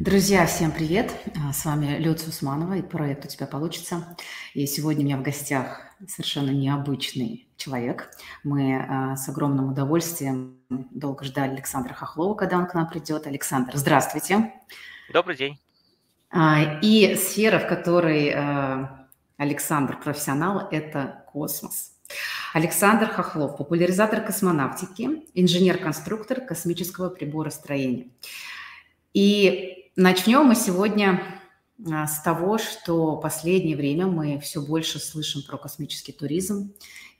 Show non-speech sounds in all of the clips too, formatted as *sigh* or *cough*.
Друзья, всем привет! А, с вами Люция Усманова и проект «У тебя получится». И сегодня у меня в гостях совершенно необычный человек. Мы а, с огромным удовольствием долго ждали Александра Хохлова, когда он к нам придет. Александр, здравствуйте. Добрый день. А, и сфера, в которой Александр профессионал – это космос. Александр Хохлов – популяризатор космонавтики, инженер-конструктор космического приборостроения. И Начнем мы сегодня а, с того, что последнее время мы все больше слышим про космический туризм,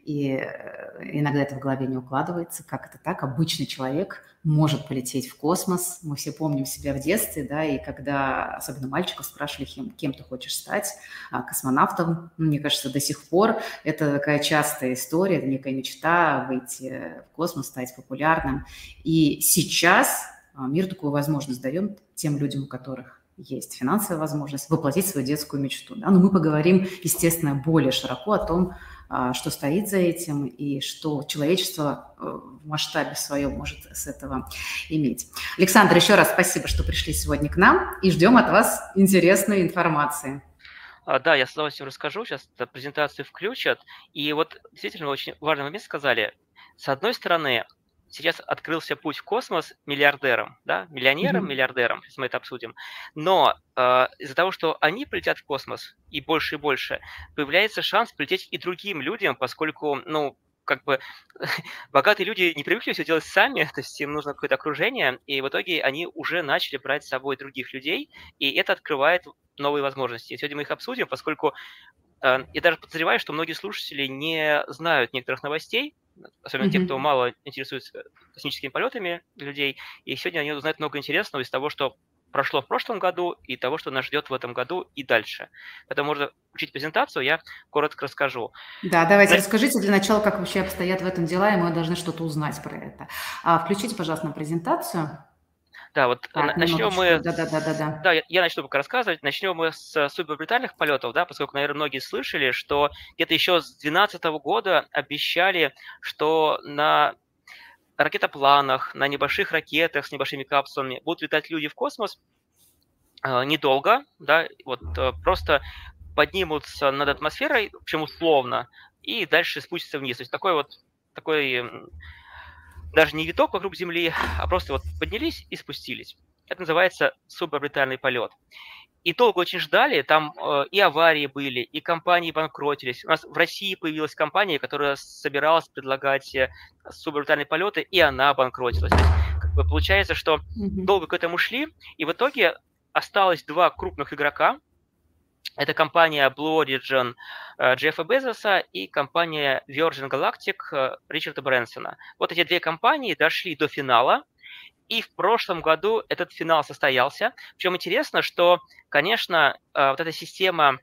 и э, иногда это в голове не укладывается, как это так, обычный человек может полететь в космос. Мы все помним себя в детстве, да, и когда, особенно мальчиков, спрашивали, кем, кем ты хочешь стать, а космонавтом, мне кажется, до сих пор это такая частая история, некая мечта выйти в космос, стать популярным. И сейчас мир такую возможность дает тем людям, у которых есть финансовая возможность воплотить свою детскую мечту. Да? Но мы поговорим, естественно, более широко о том, а, что стоит за этим и что человечество э, в масштабе своем может с этого иметь. Александр, еще раз спасибо, что пришли сегодня к нам и ждем от вас интересной информации. А, да, я с удовольствием расскажу, сейчас презентацию включат. И вот действительно очень важный момент сказали. С одной стороны, сейчас открылся путь в космос миллиардерам, да, миллионерам, mm-hmm. миллиардерам, сейчас мы это обсудим. Но э, из-за того, что они полетят в космос и больше и больше, появляется шанс полететь и другим людям, поскольку, ну, как бы *laughs* богатые люди не привыкли все делать сами, *laughs* то есть им нужно какое-то окружение, и в итоге они уже начали брать с собой других людей, и это открывает новые возможности. сегодня мы их обсудим, поскольку э, я даже подозреваю, что многие слушатели не знают некоторых новостей, особенно mm-hmm. те, кто мало интересуется космическими полетами людей. И сегодня они узнают много интересного из того, что прошло в прошлом году и того, что нас ждет в этом году и дальше. Поэтому можно учить презентацию, я коротко расскажу. Да, давайте Но... расскажите для начала, как вообще обстоят в этом дела, и мы должны что-то узнать про это. А, включите, пожалуйста, на презентацию. Да, вот так, начнем мы... Да, да, да, да, да. Да, я, я начну пока рассказывать. Начнем мы с суборбитальных полетов, да, поскольку, наверное, многие слышали, что где-то еще с 2012 года обещали, что на ракетопланах, на небольших ракетах с небольшими капсулами будут летать люди в космос э, недолго, да, вот э, просто поднимутся над атмосферой, причем условно, и дальше спустятся вниз. То есть такой вот такой даже не виток вокруг Земли, а просто вот поднялись и спустились. Это называется суборбитальный полет. И долго очень ждали, там э, и аварии были, и компании банкротились. У нас в России появилась компания, которая собиралась предлагать э, суборбитальные полеты, и она банкротилась. То есть, как бы получается, что mm-hmm. долго к этому шли, и в итоге осталось два крупных игрока, это компания Blue Origin э, Джеффа Безоса и компания Virgin Galactic э, Ричарда Брэнсона. Вот эти две компании дошли до финала, и в прошлом году этот финал состоялся. Причем интересно, что, конечно, э, вот эта система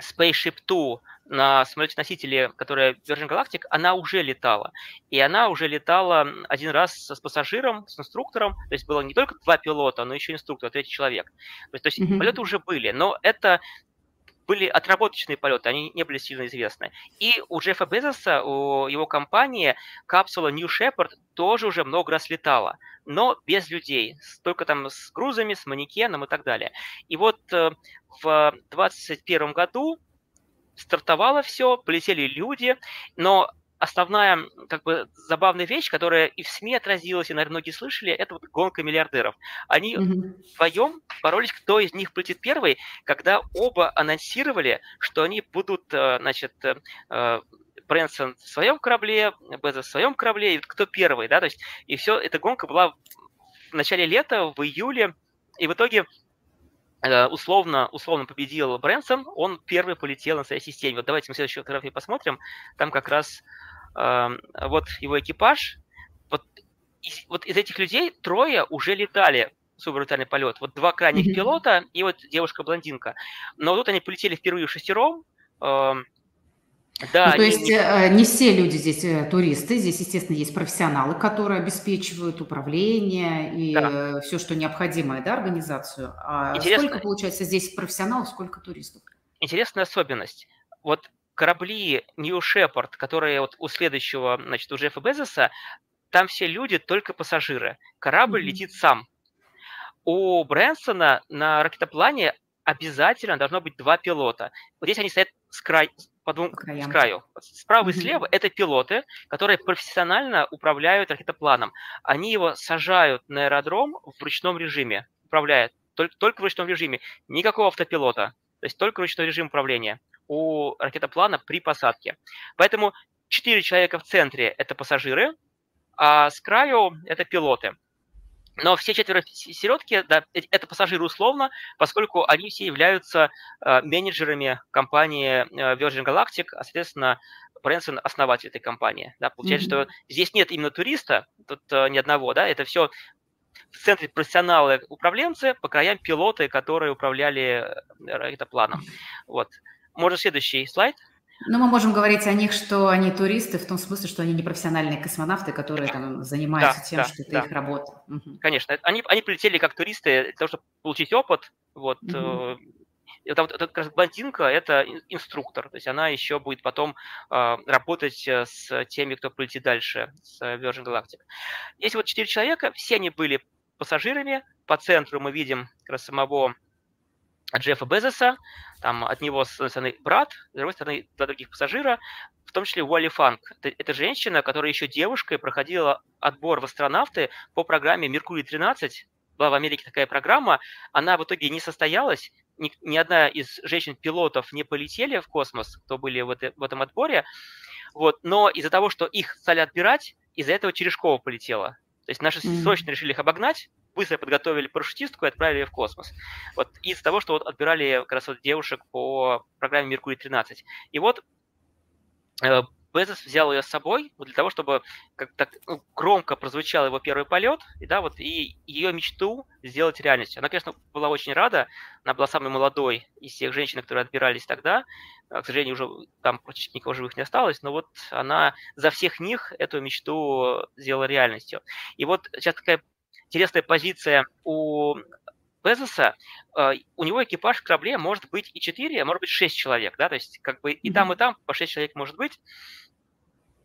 Spaceship Two на самолете-носителе, которая Virgin Galactic, она уже летала. И она уже летала один раз с пассажиром, с инструктором. То есть было не только два пилота, но еще инструктор, третий человек. То есть, то есть mm-hmm. полеты уже были. Но это были отработочные полеты, они не были сильно известны. И у Джеффа Безоса, у его компании, капсула New Shepard тоже уже много раз летала, но без людей, только там с грузами, с манекеном и так далее. И вот э, в 2021 году стартовало все, полетели люди, но основная, как бы, забавная вещь, которая и в СМИ отразилась, и, наверное, многие слышали, это вот гонка миллиардеров. Они mm-hmm. вдвоем боролись, кто из них полетит первый, когда оба анонсировали, что они будут, э, значит, э, э, Брэнсон в своем корабле, Безос в своем корабле, и кто первый, да, то есть, и все, эта гонка была в начале лета, в июле, и в итоге условно, условно победил Брэнсон, он первый полетел на своей системе. Вот давайте мы следующую фотографию посмотрим. Там как раз э, вот его экипаж. Вот из, вот из этих людей трое уже летали суборбитальный полет. Вот два крайних mm-hmm. пилота и вот девушка-блондинка. Но тут они полетели впервые шестером. Э, да, ну, то есть не... Э, не все люди здесь э, туристы, здесь, естественно, есть профессионалы, которые обеспечивают управление и да. все, что необходимое, да, организацию. А Интересно... сколько, получается, здесь профессионалов, сколько туристов? Интересная особенность. Вот корабли New Shepard, которые вот у следующего, значит, у Джеффа Безоса, там все люди только пассажиры. Корабль mm-hmm. летит сам. у Брэнсона на ракетоплане обязательно должно быть два пилота. Вот здесь они стоят с, край, по двум, по с краю. Справа и слева это пилоты, которые профессионально управляют ракетопланом. Они его сажают на аэродром в ручном режиме, управляют только, только в ручном режиме, никакого автопилота, то есть только ручной режим управления у ракетоплана при посадке. Поэтому четыре человека в центре – это пассажиры, а с краю – это пилоты. Но все четверо середки, да, э, это пассажиры условно, поскольку они все являются э, менеджерами компании э, Virgin Galactic, а, соответственно, Брэнсон основатель этой компании. Да, получается, mm-hmm. что здесь нет именно туриста, тут э, ни одного, да, это все в центре профессионалы управленцы, по краям пилоты, которые управляли э, ракетопланом. Вот. Можно следующий слайд. Ну, мы можем говорить о них, что они туристы, в том смысле, что они не профессиональные космонавты, которые там занимаются да, тем, да, что это да. их работа. Угу. Конечно, они, они прилетели как туристы для того, чтобы получить опыт. Вот, угу. Это, вот, это как раз блондинка, это инструктор, то есть она еще будет потом э, работать с теми, кто полетит дальше, с Virgin Galactic. Есть вот четыре человека, все они были пассажирами, по центру мы видим как раз самого Джеффа Безоса, там от него с одной стороны брат, с другой стороны два других пассажира, в том числе Уолли Фанк. Это, это женщина, которая еще девушкой проходила отбор в астронавты по программе «Меркурий-13», была в Америке такая программа, она в итоге не состоялась, ни, ни одна из женщин-пилотов не полетели в космос, кто были в, это, в этом отборе, вот, но из-за того, что их стали отбирать, из-за этого Черешкова полетела. То есть наши mm-hmm. срочно решили их обогнать, быстро подготовили парашютистку и отправили ее в космос. Вот из-за того, что вот отбирали как раз вот девушек по программе Меркурий-13. И вот э, Безос взял ее с собой вот для того, чтобы как так ну, громко прозвучал его первый полет, и да, вот и ее мечту сделать реальностью. Она, конечно, была очень рада, она была самой молодой из всех женщин, которые отбирались тогда. А, к сожалению, уже там практически никого живых не осталось, но вот она за всех них эту мечту сделала реальностью. И вот сейчас такая интересная позиция у Безоса, э, у него экипаж корабле может быть и 4, а может быть 6 человек, да, то есть как бы и там, и там по 6 человек может быть.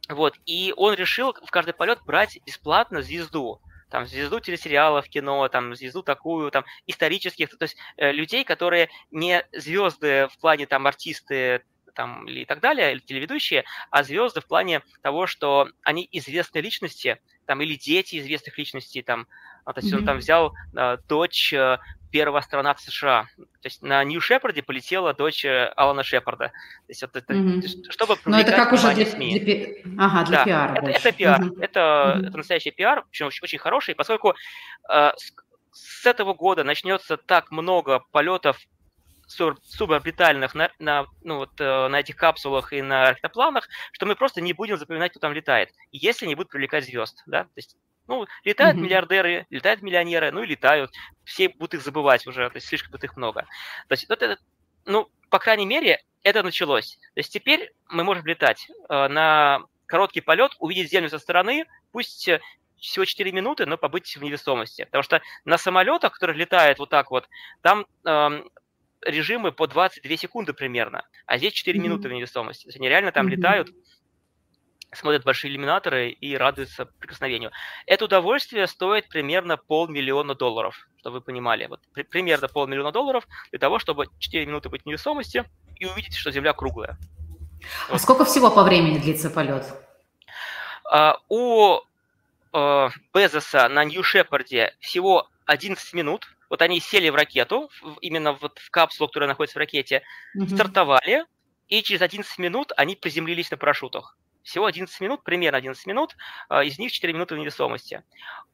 Вот, и он решил в каждый полет брать бесплатно звезду, там, звезду телесериалов, кино, там, звезду такую, там, исторических, то есть э, людей, которые не звезды в плане, там, артисты, там, или так далее, или телеведущие, а звезды в плане того, что они известные личности, там, или дети известных личностей, там, а, то есть mm-hmm. он там взял э, дочь э, первого астронавта США. То есть на Нью Шепарде полетела дочь э, Алана Шепарда. То есть вот это, mm-hmm. чтобы Но это как уже для, СМИ. для, ага, для да, пиара это, это пиар. Mm-hmm. Это, mm-hmm. это настоящий пиар, причем очень, очень хороший, поскольку э, с, с этого года начнется так много полетов суборбитальных на, на, ну, вот, э, на этих капсулах и на ракетопланах, что мы просто не будем запоминать, кто там летает, если не будут привлекать звезд. Да? То есть ну, летают mm-hmm. миллиардеры, летают миллионеры, ну и летают. Все будут их забывать уже, то есть слишком будет их много. То есть вот это, ну, по крайней мере, это началось. То есть теперь мы можем летать э, на короткий полет, увидеть Землю со стороны, пусть всего 4 минуты, но побыть в невесомости. Потому что на самолетах, которые летают вот так вот, там э, режимы по 22 секунды примерно, а здесь 4 mm-hmm. минуты в невесомости. То есть они реально там mm-hmm. летают смотрят большие иллюминаторы и радуются прикосновению. Это удовольствие стоит примерно полмиллиона долларов, чтобы вы понимали. Вот при, примерно полмиллиона долларов для того, чтобы 4 минуты быть в невесомости и увидеть, что Земля круглая. А вот. сколько всего по времени длится полет? А, у а, Безоса на Нью-Шепарде всего 11 минут. Вот они сели в ракету, именно вот в капсулу, которая находится в ракете, угу. стартовали, и через 11 минут они приземлились на парашютах. Всего 11 минут, примерно 11 минут, а, из них 4 минуты невесомости.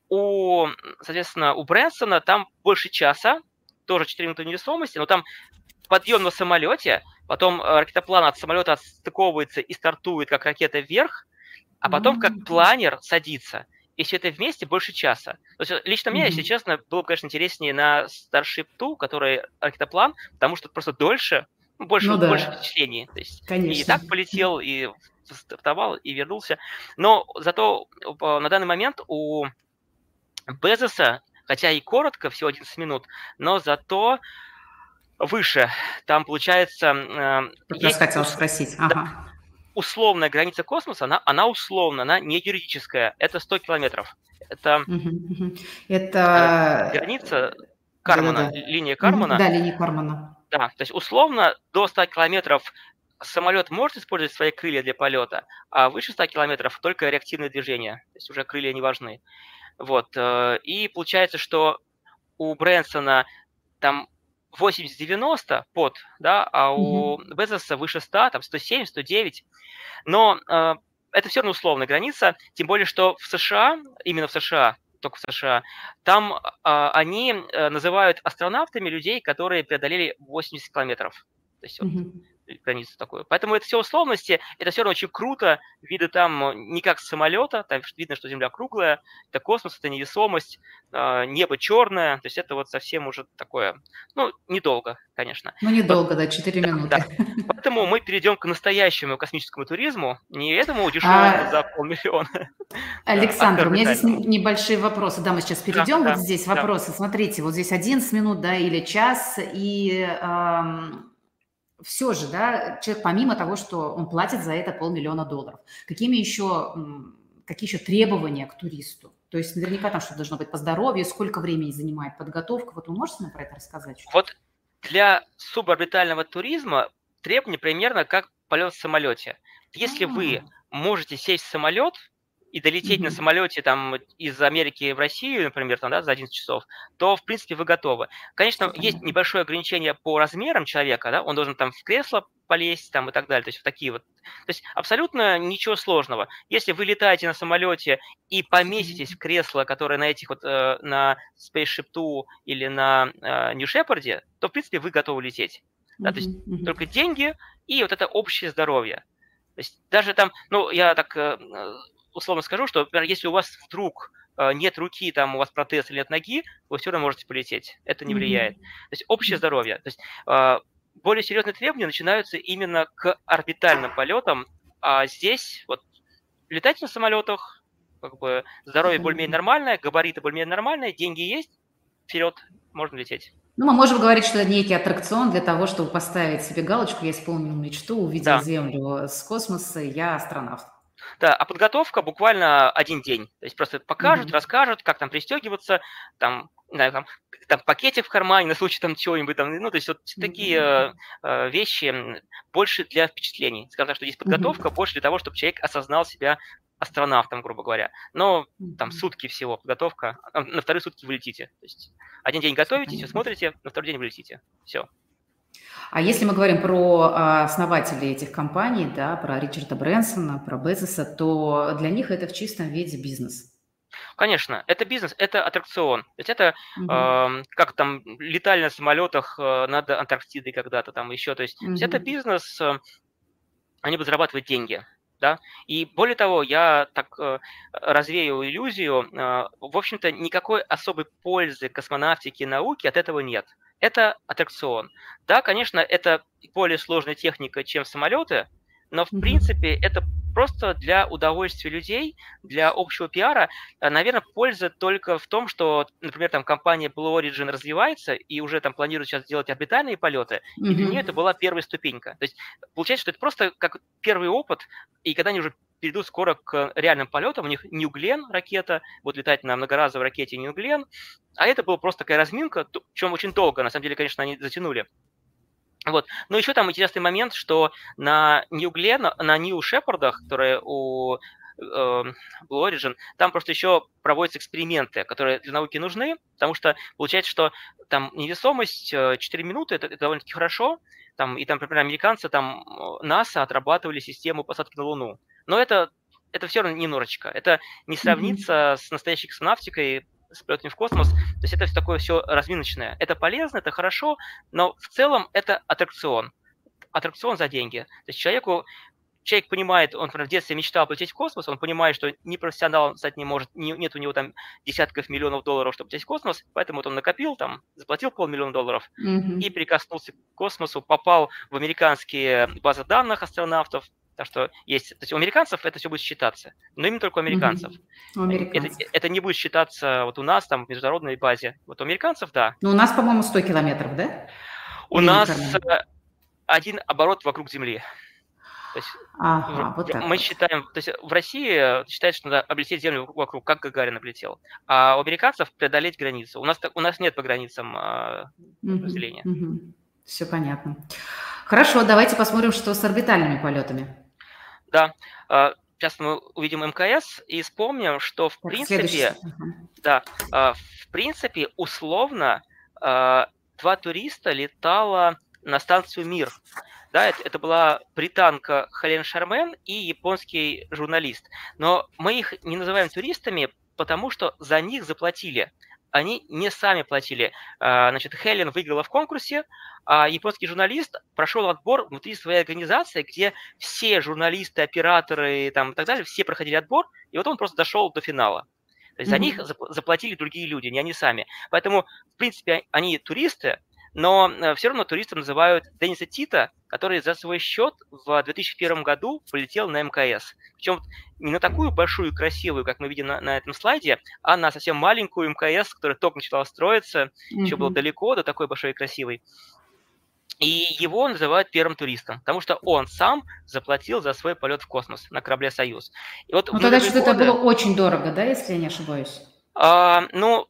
У, соответственно, у Брэнсона там больше часа, тоже 4 минуты невесомости, но там подъем на самолете, потом а, ракетоплан от самолета отстыковывается и стартует как ракета вверх, а потом как планер садится. И все это вместе больше часа. То есть лично мне, mm-hmm. если честно, было бы, конечно, интереснее на Starship 2, который ракетоплан, потому что просто дольше, больше, ну, да. больше впечатлений. То есть Конечно. и так полетел, и стартовал и вернулся. Но зато на данный момент у Безоса, хотя и коротко, всего 11 минут, но зато выше. Там получается... Э, как есть, хотел спросить. Ага. Да, условная граница космоса, она, она условна, она не юридическая. Это 100 километров. Это, это... Э, граница Кармана, да, да, да. линия Кармана. Да, линия Кармана. Да, то есть условно до 100 километров самолет может использовать свои крылья для полета, а выше 100 километров только реактивные движения, то есть уже крылья не важны. Вот, э, и получается, что у Брэнсона там 80-90 под, да, а у mm-hmm. Безоса выше 100, там 107, 109. Но э, это все равно условная граница, тем более, что в США, именно в США, только в США, там э, они называют астронавтами людей, которые преодолели 80 километров. То есть mm-hmm. Границу такую. Поэтому это все условности, это все равно очень круто, виды там э, не как с самолета, там видно, что Земля круглая, это космос, это невесомость, а, небо черное, то есть это вот совсем уже такое, ну, недолго, конечно. Ну, недолго, да, 4 минуты. Да. Поэтому мы перейдем к настоящему космическому туризму, не этому дешевому а... за полмиллиона. *laughs* Александр, у меня здесь небольшие вопросы, да, мы сейчас перейдем, да, вот да, здесь вопросы, да. смотрите, вот здесь 11 минут, да, или час, и все же, да, человек помимо того, что он платит за это полмиллиона долларов, какими еще, какие еще требования к туристу? То есть наверняка там что-то должно быть по здоровью, сколько времени занимает подготовка. Вот вы можете нам про это рассказать? Вот для суборбитального туризма требования примерно как полет в самолете. Если А-а-а. вы а. можете сесть в самолет, и долететь mm-hmm. на самолете там из Америки в Россию, например, там, да, за 11 часов, то, в принципе, вы готовы. Конечно, mm-hmm. есть небольшое ограничение по размерам человека, да, он должен там в кресло полезть там и так далее, то есть в такие вот. То есть абсолютно ничего сложного. Если вы летаете на самолете и поместитесь в кресло, которое на этих вот, э, на Spaceship Two или на э, New Shepard, то, в принципе, вы готовы лететь. Да, mm-hmm. то есть mm-hmm. только деньги и вот это общее здоровье. То есть даже там, ну, я так э, условно скажу, что, например, если у вас вдруг э, нет руки, там у вас протез или нет ноги, вы все равно можете полететь. Это не влияет. Mm-hmm. То есть общее здоровье. То есть э, более серьезные требования начинаются именно к орбитальным полетам, а здесь вот летать на самолетах, как бы здоровье более-менее нормальное, габариты более-менее нормальные, деньги есть, вперед, можно лететь. Ну, мы можем говорить, что это некий аттракцион для того, чтобы поставить себе галочку, я исполнил мечту, увидел да. Землю с космоса, я астронавт. Да, а подготовка буквально один день. То есть просто покажут, mm-hmm. расскажут, как там пристегиваться, там, не знаю, там, там пакетик в кармане *laughs* на случай там чего-нибудь там, ну, то есть вот mm-hmm. такие э, вещи больше для впечатлений. Скажем так, что здесь подготовка mm-hmm. больше для того, чтобы человек осознал себя астронавтом, грубо говоря. Но там сутки всего подготовка, а на вторые сутки вы летите. То есть один день готовитесь, все смотрите, на второй день вы летите. Все. А если мы говорим про а, основателей этих компаний, да, про Ричарда Брэнсона, про Безоса, то для них это в чистом виде бизнес. Конечно, это бизнес, это аттракцион. То есть это угу. э, как там летали на самолетах э, над Антарктидой когда-то там еще. То есть, угу. то есть это бизнес, э, они будут зарабатывать деньги. Да? И более того, я так э, развею иллюзию, э, в общем-то, никакой особой пользы космонавтики и науки от этого нет это аттракцион. Да, конечно, это более сложная техника, чем самолеты, но в принципе это просто для удовольствия людей, для общего пиара. Э, Наверное, польза только в том, что, например, там компания Blue Origin развивается и уже там планирует сейчас делать орбитальные полеты, mm-hmm. и для нее это была первая ступенька. То есть получается, что это просто как первый опыт, и когда они уже перейдут скоро к реальным полетам. У них New Glenn ракета, будет летать на многоразовой ракете New Glenn. А это была просто такая разминка, чем очень долго, на самом деле, конечно, они затянули. Вот. Но еще там интересный момент, что на New Glenn, на New Shepard, которые у э, Blue Origin, там просто еще проводятся эксперименты, которые для науки нужны, потому что получается, что там невесомость 4 э, минуты, это, это довольно-таки хорошо, там, и там, например, американцы, там, э, НАСА отрабатывали систему посадки на Луну. Но это, это все равно немножечко. Это не сравнится mm-hmm. с настоящей космонавтикой, с полетами в космос. То есть это такое все разминочное. Это полезно, это хорошо, но в целом это аттракцион. Аттракцион за деньги. То есть человеку человек понимает, он, например, в детстве мечтал полететь в космос, он понимает, что ни профессионал стать не может, не, нет у него там десятков миллионов долларов, чтобы лететь в космос, поэтому вот он накопил там, заплатил полмиллиона долларов mm-hmm. и прикоснулся к космосу, попал в американские базы данных астронавтов, так что есть, то есть у американцев это все будет считаться, но именно только у американцев. Mm-hmm. У американцев. Это, это не будет считаться вот у нас там в международной базе. Вот у американцев, да. Ну, у нас, по-моему, 100 километров, да? У Или нас один оборот вокруг Земли. То есть ага, вот так мы вот. считаем, то есть в России считается, что надо облететь Землю вокруг, как Гагарин облетел, а у американцев преодолеть границу. У нас, у нас нет по границам э, разделения. Угу. Все понятно. Хорошо, давайте посмотрим, что с орбитальными полетами. Да, сейчас мы увидим МКС и вспомним, что в так, принципе, да, в принципе, условно два туриста летало на станцию Мир. Да, это, это была британка Хелен Шармен и японский журналист. Но мы их не называем туристами, потому что за них заплатили. Они не сами платили. А, значит, Хелен выиграла в конкурсе, а японский журналист прошел отбор внутри своей организации, где все журналисты, операторы там, и так далее, все проходили отбор, и вот он просто дошел до финала. То есть mm-hmm. за них заплатили другие люди, не они сами. Поэтому, в принципе, они туристы, но э, все равно туристом называют Дениса Тита, который за свой счет в 2001 году полетел на МКС. Причем не на такую большую и красивую, как мы видим на, на этом слайде, а на совсем маленькую МКС, которая только начала строиться, mm-hmm. еще было далеко до такой большой и красивой. И его называют первым туристом, потому что он сам заплатил за свой полет в космос на корабле «Союз». И вот ну, тогда что-то годы... было очень дорого, да, если я не ошибаюсь? А, ну,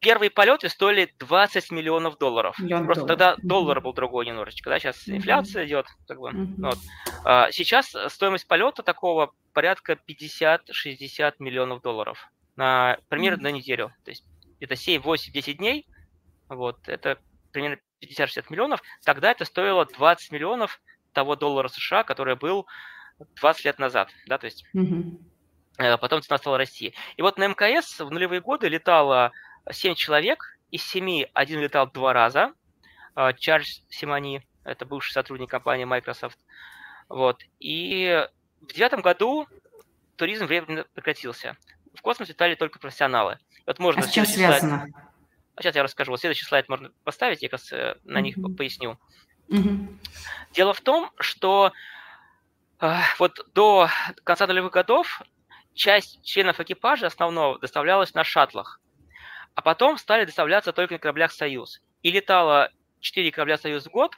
первые полеты стоили 20 миллионов долларов. Миллион Просто долларов. тогда доллар был другой немножечко, да, сейчас mm-hmm. инфляция идет, как бы, mm-hmm. вот. а, сейчас стоимость полета такого порядка 50-60 миллионов долларов на примерно mm-hmm. на неделю, то есть это 7, 8, 10 дней, вот, это примерно 50-60 миллионов, тогда это стоило 20 миллионов того доллара США, который был 20 лет назад, да, то есть mm-hmm. потом цена стала расти. И вот на МКС в нулевые годы летало 7 человек, из 7 один летал два раза, а, Чарльз Симони, это бывший сотрудник компании Microsoft. Вот. И в девятом году туризм временно прекратился. В космос летали только профессионалы. Вот можно а с чем связано? Слайд... Сейчас я расскажу. Вот следующий слайд можно поставить, я как раз э, на них mm-hmm. поясню. Mm-hmm. Дело в том, что э, вот до конца нулевых годов часть членов экипажа основного доставлялась на шаттлах а потом стали доставляться только на кораблях «Союз». И летало 4 корабля «Союз» в год,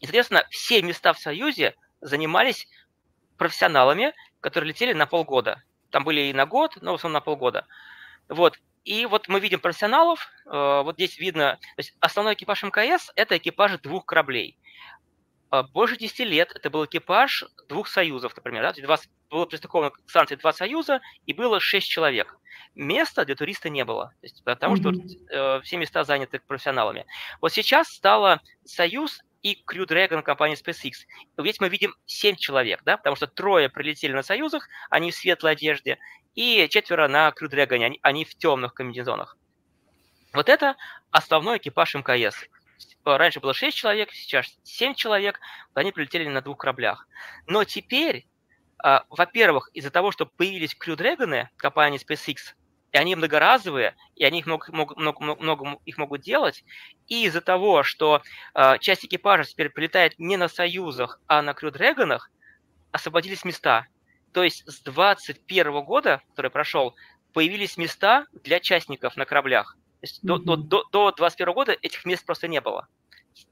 и, соответственно, все места в «Союзе» занимались профессионалами, которые летели на полгода. Там были и на год, но в основном на полгода. Вот. И вот мы видим профессионалов, э, вот здесь видно, то есть основной экипаж МКС – это экипажи двух кораблей. Э, больше 10 лет это был экипаж двух союзов, например. Да? Два, было пристыковано к станции два союза, и было 6 человек места для туриста не было, то есть, потому mm-hmm. что э, все места заняты профессионалами. Вот сейчас стало Союз и Crew Dragon компании SpaceX. Здесь мы видим 7 человек, да, потому что трое прилетели на Союзах, они в светлой одежде, и четверо на Crew Dragon, они, они в темных комбинезонах. Вот это основной экипаж МКС. Раньше было 6 человек, сейчас 7 человек, они прилетели на двух кораблях. Но теперь а, во-первых, из-за того, что появились Crew Dragon компании SpaceX, и они многоразовые, и они их много, много, много, много их могут делать, и из-за того, что э, часть экипажа теперь прилетает не на Союзах, а на Crew Dragon, освободились места. То есть с 2021 года, который прошел, появились места для частников на кораблях. То есть mm-hmm. до, до, до 2021 года этих мест просто не было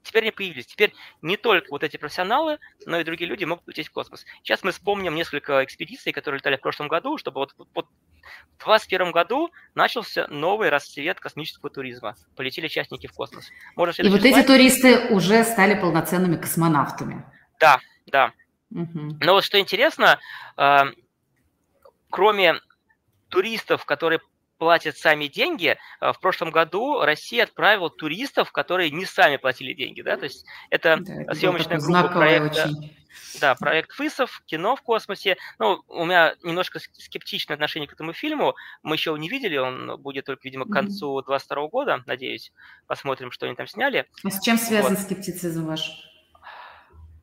теперь они появились. Теперь не только вот эти профессионалы, но и другие люди могут лететь в космос. Сейчас мы вспомним несколько экспедиций, которые летали в прошлом году, чтобы вот, вот в 2021 году начался новый расцвет космического туризма. Полетели частники в космос. Можно и вот слайд? эти туристы уже стали полноценными космонавтами. Да, да. Угу. Но вот что интересно, э, кроме туристов, которые платят сами деньги. А, в прошлом году Россия отправила туристов, которые не сами платили деньги, да, то есть это, да, съемочная группа проекта. Очень. Да, проект ФИСов, кино в космосе. Ну, у меня немножко скептичное отношение к этому фильму. Мы еще его не видели, он будет только, видимо, к концу mm-hmm. 22 года, надеюсь. Посмотрим, что они там сняли. А с чем связан вот. скептицизм ваш?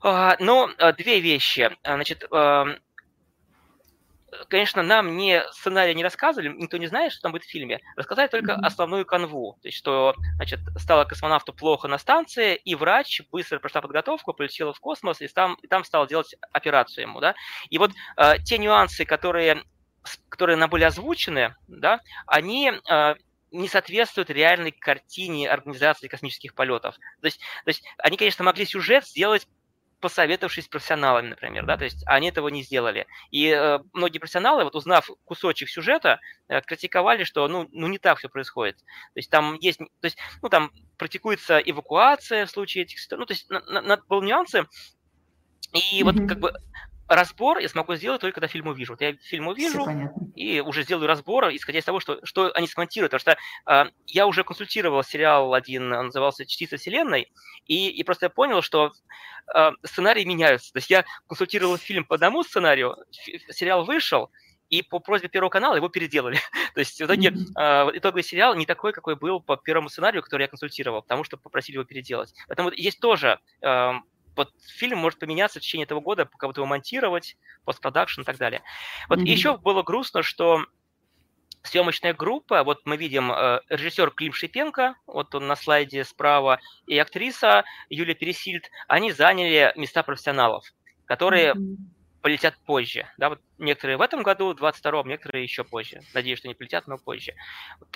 А, ну, а, две вещи. Значит, конечно, нам не сценарий не рассказывали, никто не знает, что там будет в фильме. Рассказали только mm-hmm. основную канву. То есть, что, значит, стало космонавту плохо на станции, и врач быстро прошла подготовку, полетела в космос, и там, и там стал делать операцию ему, да. И вот э, те нюансы, которые, которые нам были озвучены, да, они э, не соответствуют реальной картине организации космических полетов. То есть, то есть они, конечно, могли сюжет сделать посоветовавшись с профессионалами, например, да, то есть они этого не сделали. И э, многие профессионалы, вот узнав кусочек сюжета, э, критиковали, что, ну, ну, не так все происходит. То есть там есть, то есть, ну, там практикуется эвакуация в случае этих, ну, то есть на, на, на, был нюансы, и mm-hmm. вот как бы разбор я смогу сделать только когда фильм увижу. Вот я фильм увижу и уже сделаю разбор, исходя из того, что, что они смонтируют. Потому что э, я уже консультировал сериал один, он назывался «Частица вселенной», и, и просто я понял, что э, сценарии меняются. То есть я консультировал фильм по одному сценарию, сериал вышел, и по просьбе Первого канала его переделали. *laughs* То есть в итоге mm-hmm. э, итоговый сериал не такой, какой был по первому сценарию, который я консультировал, потому что попросили его переделать. Поэтому здесь тоже э, вот фильм может поменяться в течение этого года, пока вот его монтировать, постпродакшн и так далее. Вот mm-hmm. еще было грустно, что съемочная группа, вот мы видим э, режиссер Клим Шипенко, вот он на слайде справа, и актриса Юлия Пересильд, они заняли места профессионалов, которые mm-hmm полетят позже. Да, вот некоторые в этом году, в 22-м, некоторые еще позже. Надеюсь, что не полетят, но позже.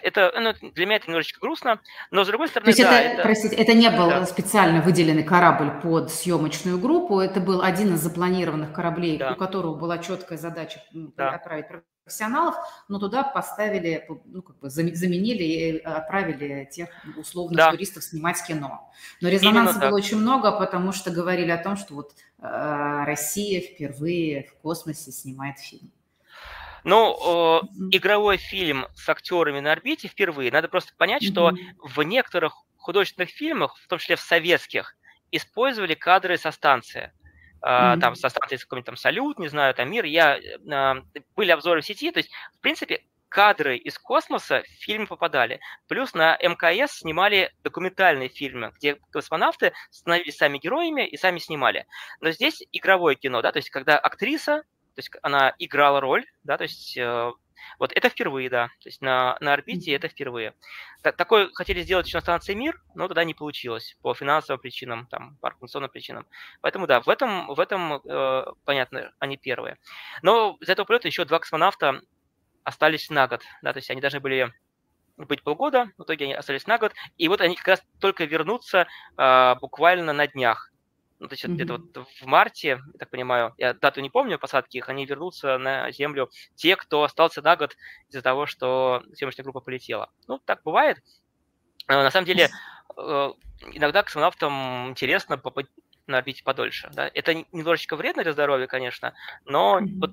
Это, ну, для меня это немножечко грустно, но с другой стороны, То есть да, это, это, простите, это не был да. специально выделенный корабль под съемочную группу, это был один из запланированных кораблей, да. у которого была четкая задача да. отправить профессионалов, но туда поставили, ну, как бы заменили и отправили тех условных да. туристов снимать кино. Но резонанса было очень много, потому что говорили о том, что вот э, Россия впервые в космосе снимает фильм. Ну, э, игровой фильм с актерами на орбите впервые. Надо просто понять, mm-hmm. что в некоторых художественных фильмах, в том числе в советских, использовали кадры со станции mm-hmm. там со станции какой-нибудь там салют, не знаю, там мир, я, а, были обзоры в сети, то есть, в принципе, кадры из космоса в фильм попадали. Плюс на МКС снимали документальные фильмы, где космонавты становились сами героями и сами снимали. Но здесь игровое кино, да, то есть когда актриса, то есть она играла роль, да, то есть э, вот это впервые, да. То есть на, на орбите это впервые. Так, такое хотели сделать еще на станции Мир, но тогда не получилось по финансовым причинам, там, по организационным причинам. Поэтому да, в этом, в этом э, понятно, они первые. Но из этого полета еще два космонавта остались на год. Да, то есть они должны были быть полгода, в итоге они остались на год. И вот они как раз только вернутся э, буквально на днях ну, то есть mm-hmm. где-то вот в марте, я так понимаю, я дату не помню посадки их, они вернутся на Землю, те, кто остался на год из-за того, что съемочная группа полетела. Ну, так бывает. Э, на самом деле, э, иногда космонавтам интересно побыть на орбите подольше. Да? Это немножечко вредно для здоровья, конечно, но mm-hmm. вот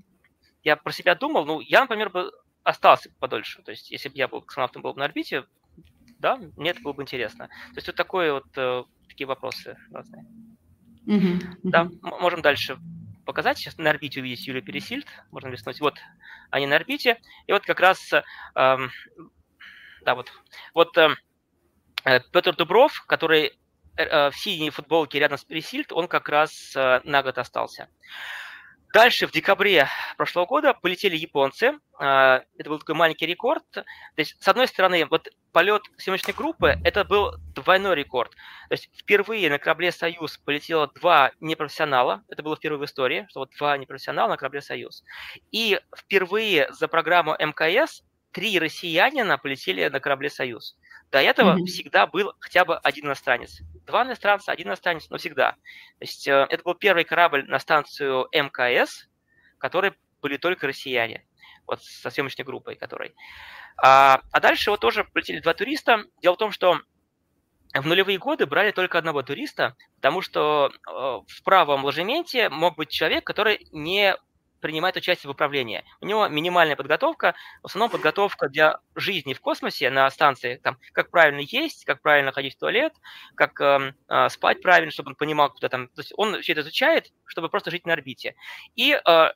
я про себя думал, ну, я, например, бы остался подольше. То есть, если бы я был космонавтом, был бы на орбите, да, мне это было бы интересно. То есть, вот такое вот, э, такие вопросы разные. Угу, да, можем дальше показать. Сейчас на орбите увидеть Юлию Пересильд. Можно листнуть. Вот они на орбите. И вот как раз, э, да, вот, вот э, э, Петр Дубров, который э, в синей футболке рядом с Пересильд, он как раз э, на год остался. Дальше, в декабре прошлого года, полетели японцы. А, это был такой маленький рекорд. То есть, с одной стороны, вот полет съемочной группы – это был двойной рекорд. То есть, впервые на корабле «Союз» полетело два непрофессионала. Это было впервые в истории, что вот два непрофессионала на корабле «Союз». И впервые за программу МКС три россиянина полетели на корабле «Союз». До этого mm-hmm. всегда был хотя бы один иностранец. Два иностранца, один иностранец, но всегда. То есть э, это был первый корабль на станцию МКС, который были только россияне, вот со съемочной группой которой. А, а дальше вот тоже полетели два туриста. Дело в том, что в нулевые годы брали только одного туриста, потому что э, в правом ложементе мог быть человек, который не принимает участие в управлении. У него минимальная подготовка, в основном подготовка для жизни в космосе на станции, там, как правильно есть, как правильно ходить в туалет, как э, э, спать правильно, чтобы он понимал, куда там. То есть он все это изучает, чтобы просто жить на орбите. И э,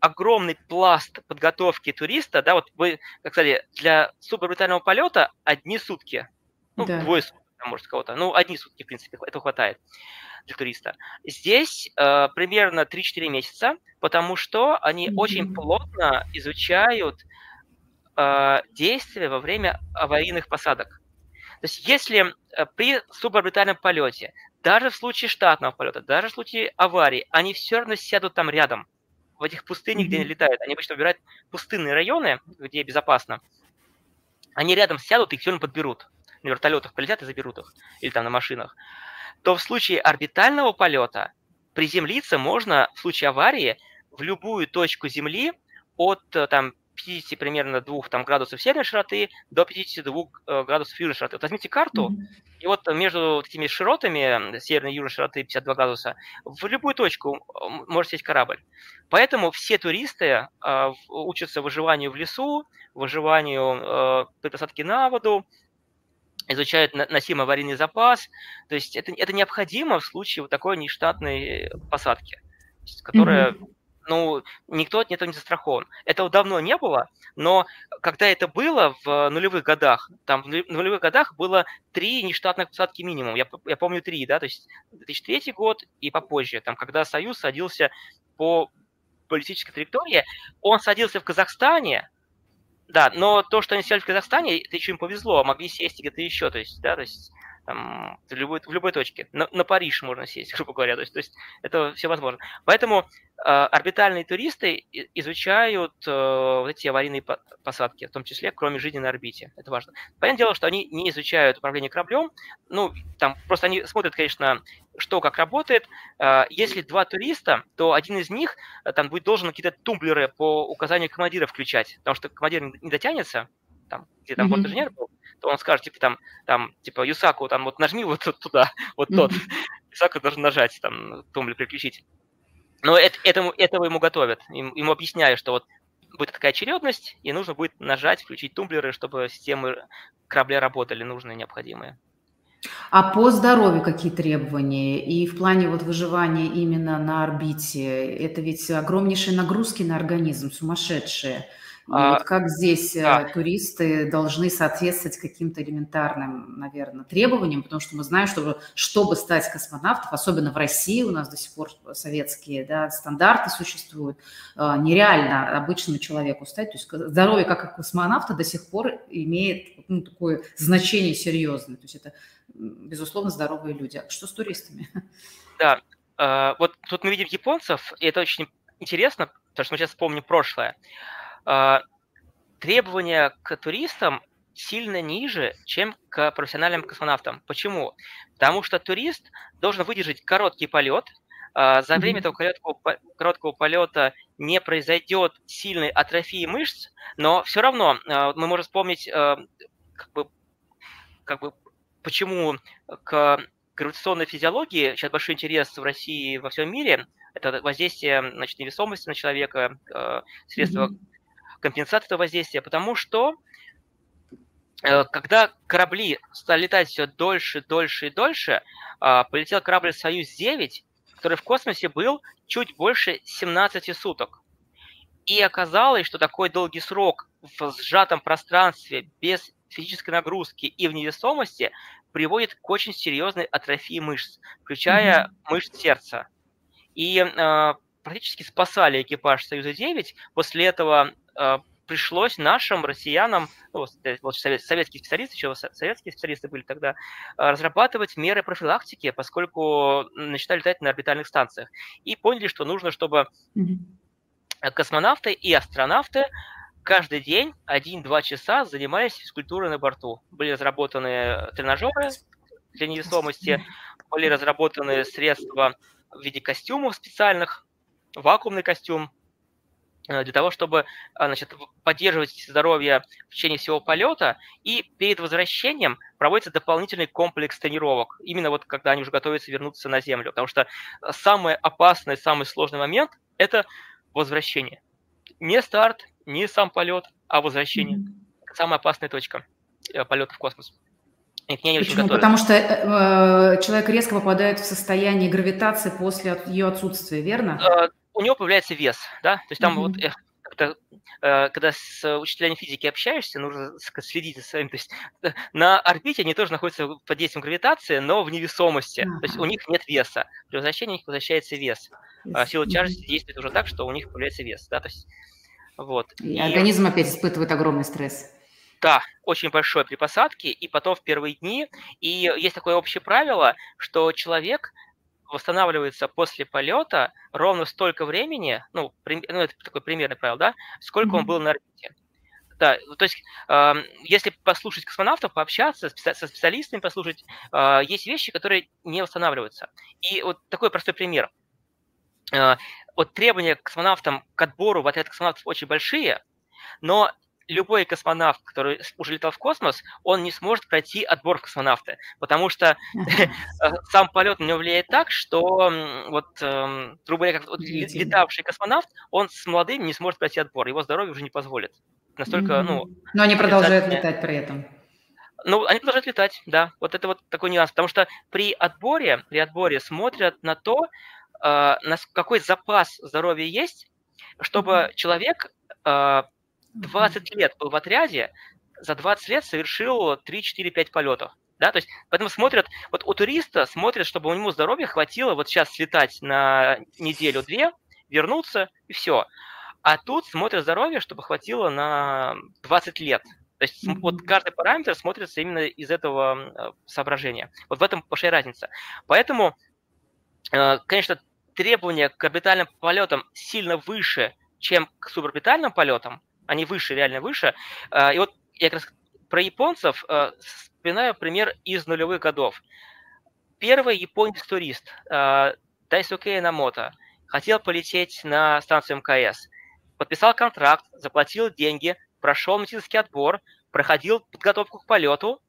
огромный пласт подготовки туриста, да, вот вы, как сказали, для суборбитального полета одни сутки, ну, да. двое суток, может, кого-то, ну, одни сутки, в принципе, этого хватает для туриста. Здесь э, примерно 3-4 месяца, потому что они mm-hmm. очень плотно изучают э, действия во время аварийных посадок. То есть если э, при суборбитальном полете, даже в случае штатного полета, даже в случае аварии, они все равно сядут там рядом, в этих пустынях, mm-hmm. где они летают. Они обычно выбирают пустынные районы, где безопасно. Они рядом сядут и их все равно подберут. На вертолетах полетят и заберут их. Или там на машинах то в случае орбитального полета приземлиться можно в случае аварии в любую точку Земли от там, 50 примерно 2 там, градусов северной широты до 52 э, градусов южной широты. Вот возьмите карту, mm-hmm. и вот между такими широтами северной и южной широты 52 градуса в любую точку может сесть корабль. Поэтому все туристы э, учатся выживанию в лесу, выживанию э, при посадке на воду, изучают носимый аварийный запас. То есть это, это необходимо в случае вот такой нештатной посадки, которая mm-hmm ну, никто от этого не застрахован. Этого давно не было, но когда это было в нулевых годах, там в нулевых годах было три нештатных посадки минимум. Я, я помню три, да, то есть 2003 год и попозже, там, когда Союз садился по политической траектории, он садился в Казахстане, да, но то, что они сели в Казахстане, это еще им повезло, могли сесть где-то еще, то есть, да, то есть там, в, любой, в любой точке. На, на Париж можно сесть, *laughs* грубо говоря. То есть, то есть это все возможно. Поэтому э, орбитальные туристы изучают э, вот эти аварийные посадки, в том числе, кроме жизни на орбите. Это важно. Понятное дело, что они не изучают управление кораблем. Ну, там просто они смотрят, конечно, что как работает. Э, если два туриста, то один из них э, там будет должен какие-то тумблеры по указанию командира включать, потому что командир не дотянется, там, где там mm-hmm. борт-инженер был, то он скажет, типа, там, там, типа, Юсаку, там, вот нажми вот туда, *laughs* вот тот. Юсаку должен нажать, там, тумблер переключить. Но это, этому, этого ему готовят. Им, ему объясняют, что вот будет такая очередность, и нужно будет нажать, включить тумблеры, чтобы системы корабля работали нужные, необходимые. А по здоровью какие требования? И в плане вот выживания именно на орбите, это ведь огромнейшие нагрузки на организм, сумасшедшие. А, вот как здесь э, да. туристы должны соответствовать каким-то элементарным, наверное, требованиям, потому что мы знаем, что чтобы стать космонавтом, особенно в России у нас до сих пор советские да, стандарты существуют, э, нереально обычному человеку стать. То есть здоровье как космонавта до сих пор имеет ну, такое значение серьезное. То есть это, безусловно, здоровые люди. А что с туристами? Да, э, вот тут мы видим японцев, и это очень интересно, потому что мы сейчас вспомним прошлое. А, требования к туристам сильно ниже, чем к профессиональным космонавтам. Почему? Потому что турист должен выдержать короткий полет. А, за время этого короткого, короткого полета не произойдет сильной атрофии мышц, но все равно а, мы можем вспомнить, как бы, как бы, почему к гравитационной физиологии сейчас большой интерес в России и во всем мире. Это воздействие значит, невесомости на человека, средства mm-hmm компенсация этого воздействия, потому что э, когда корабли стали летать все дольше, дольше и дольше, а, полетел корабль «Союз-9», который в космосе был чуть больше 17 суток. И оказалось, что такой долгий срок в сжатом пространстве, без физической нагрузки и в невесомости приводит к очень серьезной атрофии мышц, включая mm-hmm. мышц сердца. И э, практически спасали экипаж Союза-9. После этого пришлось нашим россиянам, ну, вот советские специалисты, еще советские специалисты были тогда, э, разрабатывать меры профилактики, поскольку начали летать на орбитальных станциях. И поняли, что нужно, чтобы космонавты и астронавты каждый день один-два часа занимались физкультурой на борту. Были разработаны тренажеры для невесомости, были разработаны средства в виде костюмов специальных, вакуумный костюм, э, для того, чтобы э, значит, поддерживать здоровье в течение всего полета, и перед возвращением проводится дополнительный комплекс тренировок, именно вот когда они уже готовятся вернуться на Землю, потому что самый опасный, самый сложный момент – это возвращение. Не старт, не сам полет, а возвращение. Mm-hmm. Самая опасная точка э, полета в космос. И к ней Почему? Очень Потому что э, человек резко попадает в состояние гравитации после ее отсутствия, верно? У него появляется вес, да, то есть там mm-hmm. вот э, когда, э, когда с учителями физики общаешься, нужно следить за своим, то есть э, на орбите они тоже находятся под действием гравитации, но в невесомости, mm-hmm. то есть у них нет веса, при возвращении у них возвращается вес, yes. сила тяжести действует уже так, что у них появляется вес, да, то есть вот. И, и организм опять испытывает огромный стресс. Да, очень большой при посадке, и потом в первые дни. И есть такое общее правило, что человек восстанавливается после полета ровно столько времени, ну, при, ну это такое примерное правило, да, сколько mm-hmm. он был на орбите. Да, то есть, э, если послушать космонавтов, пообщаться со специалистами, послушать, э, есть вещи, которые не восстанавливаются. И вот такой простой пример. вот требования к космонавтам, к отбору в отряд космонавтов очень большие, но любой космонавт, который уже летал в космос, он не сможет пройти отбор в космонавты, потому что *laughs* сам полет на него влияет так, что вот, эм, грубо говоря, как летавший космонавт, он с молодым не сможет пройти отбор, его здоровье уже не позволит. Настолько, ну... Но они продолжают летать при этом. Ну, они продолжают летать, да. Вот это вот такой нюанс. Потому что при отборе, при отборе смотрят на то, э, на какой запас здоровья есть, чтобы человек э, 20 лет был в отряде, за 20 лет совершил 3, 4, 5 полетов. Да, то есть, поэтому смотрят, вот у туриста смотрят, чтобы у него здоровья хватило вот сейчас слетать на неделю-две, вернуться и все. А тут смотрят здоровье, чтобы хватило на 20 лет. То есть mm-hmm. вот каждый параметр смотрится именно из этого э, соображения. Вот в этом большая разница. Поэтому, э, конечно, требования к орбитальным полетам сильно выше, чем к суборбитальным полетам, они выше, реально выше. А, и вот я как раз про японцев э, вспоминаю пример из нулевых годов. Первый японец-турист э, Дайсуке Намото хотел полететь на станцию МКС. Подписал контракт, заплатил деньги, прошел медицинский отбор, проходил подготовку к полету,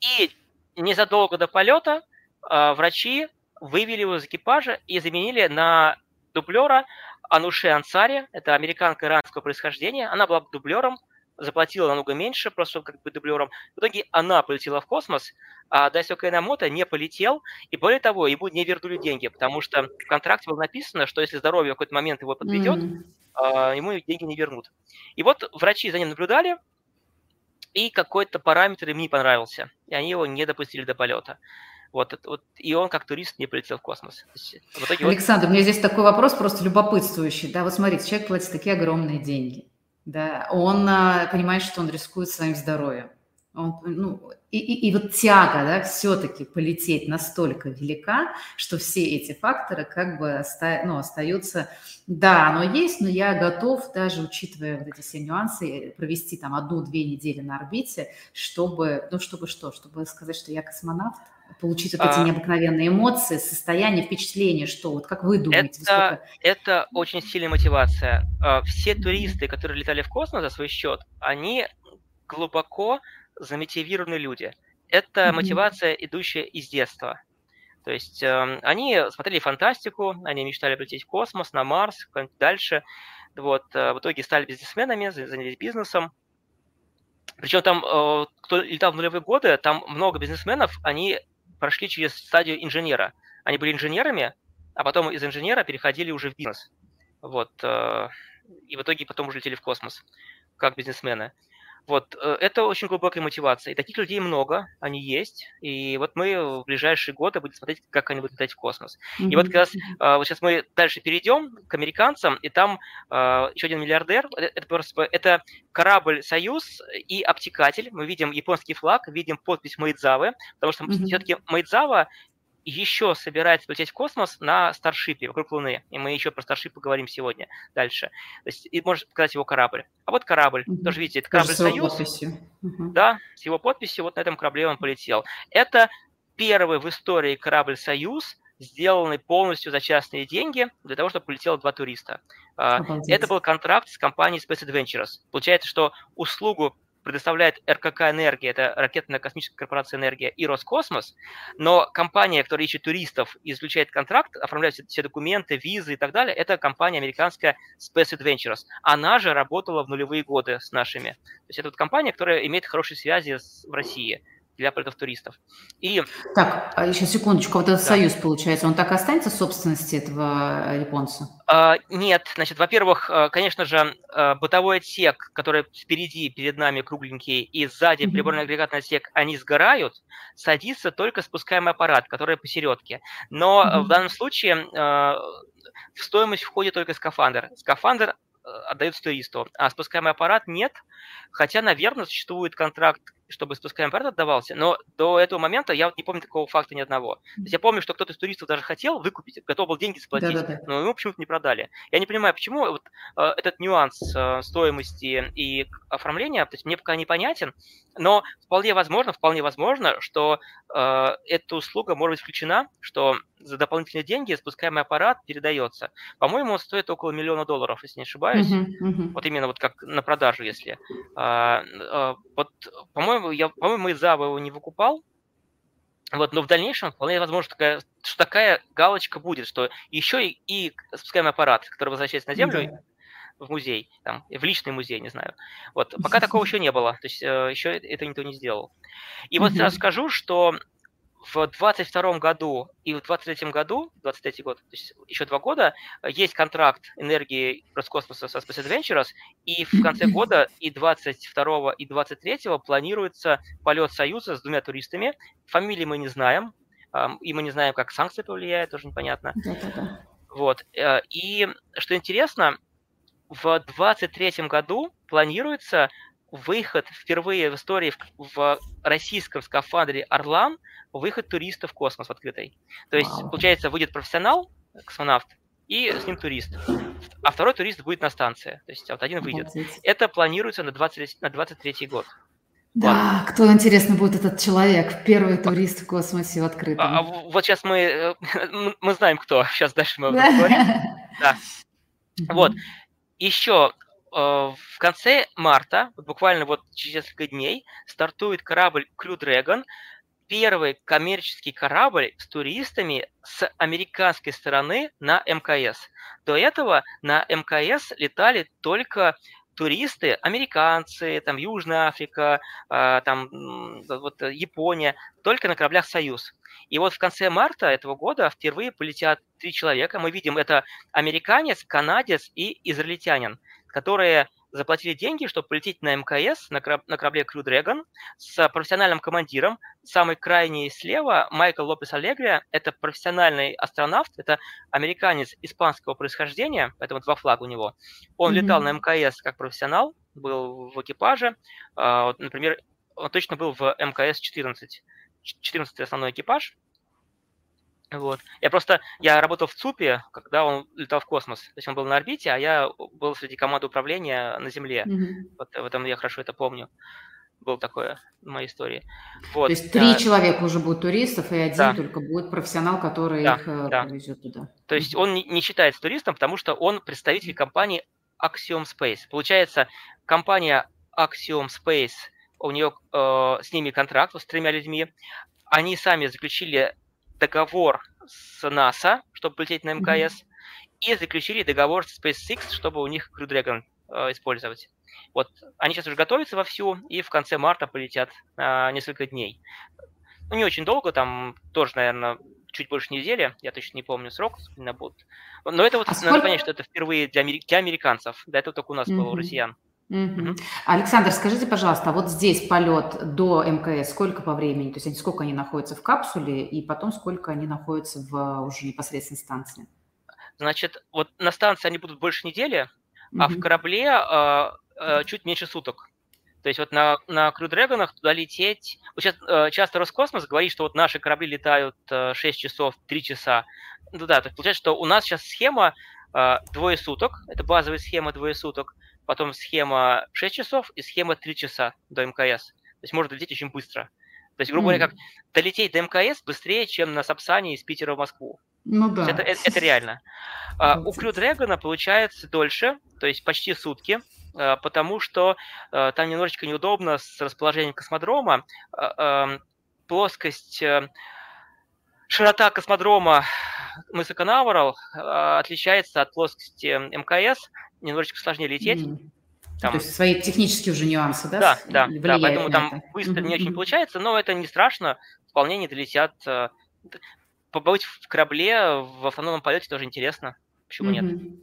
и незадолго до полета врачи вывели его из экипажа и заменили на дублера Ануше Ансари, это американка иранского происхождения, она была дублером, заплатила намного меньше, просто как бы дублером. В итоге она полетела в космос, а Дайсо Кайнамото не полетел, и более того, ему не вернули деньги, потому что в контракте было написано, что если здоровье в какой-то момент его подведет, mm-hmm. ему деньги не вернут. И вот врачи за ним наблюдали, и какой-то параметр им не понравился, и они его не допустили до полета. Вот, вот, и он как турист не полетел в космос. В итоге Александр, вот... у меня здесь такой вопрос просто любопытствующий. Да, вот смотрите, человек платит такие огромные деньги. Да, он а, понимает, что он рискует своим здоровьем. Он, ну, и, и, и вот тяга, да, все-таки полететь настолько велика, что все эти факторы как бы оста, ну, остаются, да, оно есть, но я готов, даже учитывая вот эти все нюансы, провести там одну-две недели на орбите, чтобы, ну, чтобы что, чтобы сказать, что я космонавт, получить вот эти а... необыкновенные эмоции, состояние, впечатление, что вот как вы думаете? Это, сколько... это очень сильная мотивация. А, все туристы, которые летали в космос за свой счет, они глубоко замотивированные люди. Это mm-hmm. мотивация, идущая из детства. То есть э, они смотрели фантастику, они мечтали полететь в космос, на Марс, дальше. Вот, э, в итоге стали бизнесменами, занялись бизнесом. Причем там, э, кто летал в нулевые годы, там много бизнесменов, они прошли через стадию инженера. Они были инженерами, а потом из инженера переходили уже в бизнес. Вот. Э, и в итоге потом уже летели в космос, как бизнесмены. Вот, э, это очень глубокая мотивация. И таких людей много, они есть. И вот мы в ближайшие годы будем смотреть, как они будут летать в космос. Mm-hmm. И вот как раз э, вот сейчас мы дальше перейдем к американцам, и там еще один миллиардер, это, просто, это корабль «Союз» и обтекатель. Мы видим японский флаг, видим подпись Майдзавы, потому что mm-hmm. все-таки Майдзава еще собирается полететь в космос на Старшипе вокруг Луны. И мы еще про Старшип поговорим сегодня дальше. То есть, и можно показать его корабль. А вот корабль. Угу. Тоже видите, это корабль Тоже Союз. Угу. Да, с его подписью вот на этом корабле он полетел. Это первый в истории корабль Союз, сделанный полностью за частные деньги для того, чтобы полетело два туриста. А, Обалдеть. Это был контракт с компанией Space Adventures. Получается, что услугу предоставляет РКК «Энергия», это ракетная космическая корпорация «Энергия» и Роскосмос, но компания, которая ищет туристов и заключает контракт, оформляет все документы, визы и так далее, это компания американская Space Adventures. Она же работала в нулевые годы с нашими. То есть это вот компания, которая имеет хорошие связи в России для полетов туристов. И... Так, а еще секундочку, вот этот да. союз, получается, он так и останется в собственности этого японца? А, нет, значит, во-первых, э, конечно же, э, бытовой отсек, который впереди, перед нами кругленький, и сзади mm-hmm. приборно-агрегатный отсек, они сгорают, садится только спускаемый аппарат, который посередке. Но mm-hmm. в данном случае в стоимость входит только скафандр. Скафандр отдается туристу, а спускаемый аппарат нет, хотя, наверное, существует контракт чтобы спускаемый аппарат отдавался, но до этого момента я вот не помню такого факта ни одного. То есть я помню, что кто-то из туристов даже хотел выкупить, готов был деньги заплатить, Да-да-да. но ему почему-то не продали. Я не понимаю, почему вот э, этот нюанс э, стоимости и оформления, то есть мне пока непонятен, но вполне возможно, вполне возможно, что э, эта услуга может быть включена, что за дополнительные деньги спускаемый аппарат передается. По-моему, он стоит около миллиона долларов, если не ошибаюсь. Uh-huh, uh-huh. Вот именно вот как на продажу, если. А, а, вот, по-моему, я, по-моему, из Зава его не выкупал. Вот, но в дальнейшем вполне возможно, такая, что такая галочка будет, что еще и, и спускаемый аппарат, который возвращается на Землю, в музей, там, в личный музей, не знаю. Вот, пока такого *laughs* еще не было, то есть э, еще это никто не сделал. И вот сразу скажу, что в 22 году и в 23 году, 23 год, то есть еще два года, есть контракт энергии Роскосмоса со Space Adventures, и в *laughs* конце года и 22 и 23 планируется полет Союза с двумя туристами. Фамилии мы не знаем, и мы не знаем, как санкции повлияют, тоже непонятно. Да-да-да. Вот. Э, и что интересно, в 23 году планируется выход впервые в истории в, в российском скафандре «Орлан» выход туриста в космос в открытый. То есть, получается, выйдет профессионал, космонавт, и с ним турист. А второй турист будет на станции. То есть вот один выйдет. Это планируется на, 20, на 23 год. Да, вот. кто, интересно, будет этот человек, первый турист в космосе в открытом. А, а вот сейчас мы, э, *laughs* мы знаем, кто. Сейчас дальше мы поговорим. Да. Вот. Еще в конце марта, буквально вот через несколько дней, стартует корабль Crew Dragon, первый коммерческий корабль с туристами с американской стороны на МКС. До этого на МКС летали только туристы, американцы, там Южная Африка, э, там вот Япония, только на кораблях «Союз». И вот в конце марта этого года впервые полетят три человека. Мы видим, это американец, канадец и израильтянин, которые заплатили деньги, чтобы полететь на МКС, на, кораб- на корабле Crew Dragon, с профессиональным командиром. Самый крайний слева Майкл Лопес Аллегрия, это профессиональный астронавт, это американец испанского происхождения, поэтому два флага у него. Он mm-hmm. летал на мкс как профессионал, был в экипаже. А, вот, например, он точно был в МКС-14. 14 основной экипаж, вот. Я просто, я работал в ЦУПе, когда он летал в космос. То есть он был на орбите, а я был среди команды управления на Земле. Mm-hmm. Вот в этом я хорошо это помню. Было такое в моей истории. Вот. То есть три а, человека уже будут туристов, и один да. только будет профессионал, который да, их э, да. повезет туда. То есть он не, считается туристом, потому что он представитель компании Axiom Space. Получается, компания Axiom Space, у нее э, с ними контракт, с тремя людьми. Они сами заключили договор с НАСА, чтобы полететь на МКС, mm-hmm. и заключили договор с SpaceX, чтобы у них Crew Dragon э, использовать. Вот они сейчас уже готовятся вовсю, и в конце марта полетят э, несколько дней. Ну, не очень долго, там тоже, наверное, чуть больше недели, я точно не помню срок, на будут. Но это вот, а надо сколько... понять, что это впервые для, для американцев. До этого только у нас mm-hmm. было у россиян. Угу. Александр, скажите, пожалуйста, вот здесь полет до МКС сколько по времени? То есть сколько они находятся в капсуле и потом сколько они находятся в уже непосредственно станции? Значит, вот на станции они будут больше недели, угу. а в корабле э, э, чуть меньше суток. То есть вот на, на Crew Dragon туда лететь... Вот сейчас э, часто Роскосмос говорит, что вот наши корабли летают э, 6 часов, 3 часа. Ну да, так получается, что у нас сейчас схема э, двое суток, это базовая схема двое суток, потом схема 6 часов и схема 3 часа до МКС. То есть можно долететь очень быстро. То есть, грубо говоря, как долететь до МКС быстрее, чем на Сапсане из Питера в Москву. Ну да. Это, это, это реально. А, у Crew Dragon получается дольше, то есть почти сутки, а, потому что а, там немножечко неудобно с расположением космодрома. Плоскость, широта космодрома мыса Канаверал отличается от плоскости мкс, немножечко сложнее лететь. Mm. Там... То есть свои технические уже нюансы, да? Да, да, да поэтому там это. быстро mm-hmm. не очень получается, но это не страшно, вполне не долетят. Э, побыть в корабле в автономном полете тоже интересно, почему mm-hmm. нет?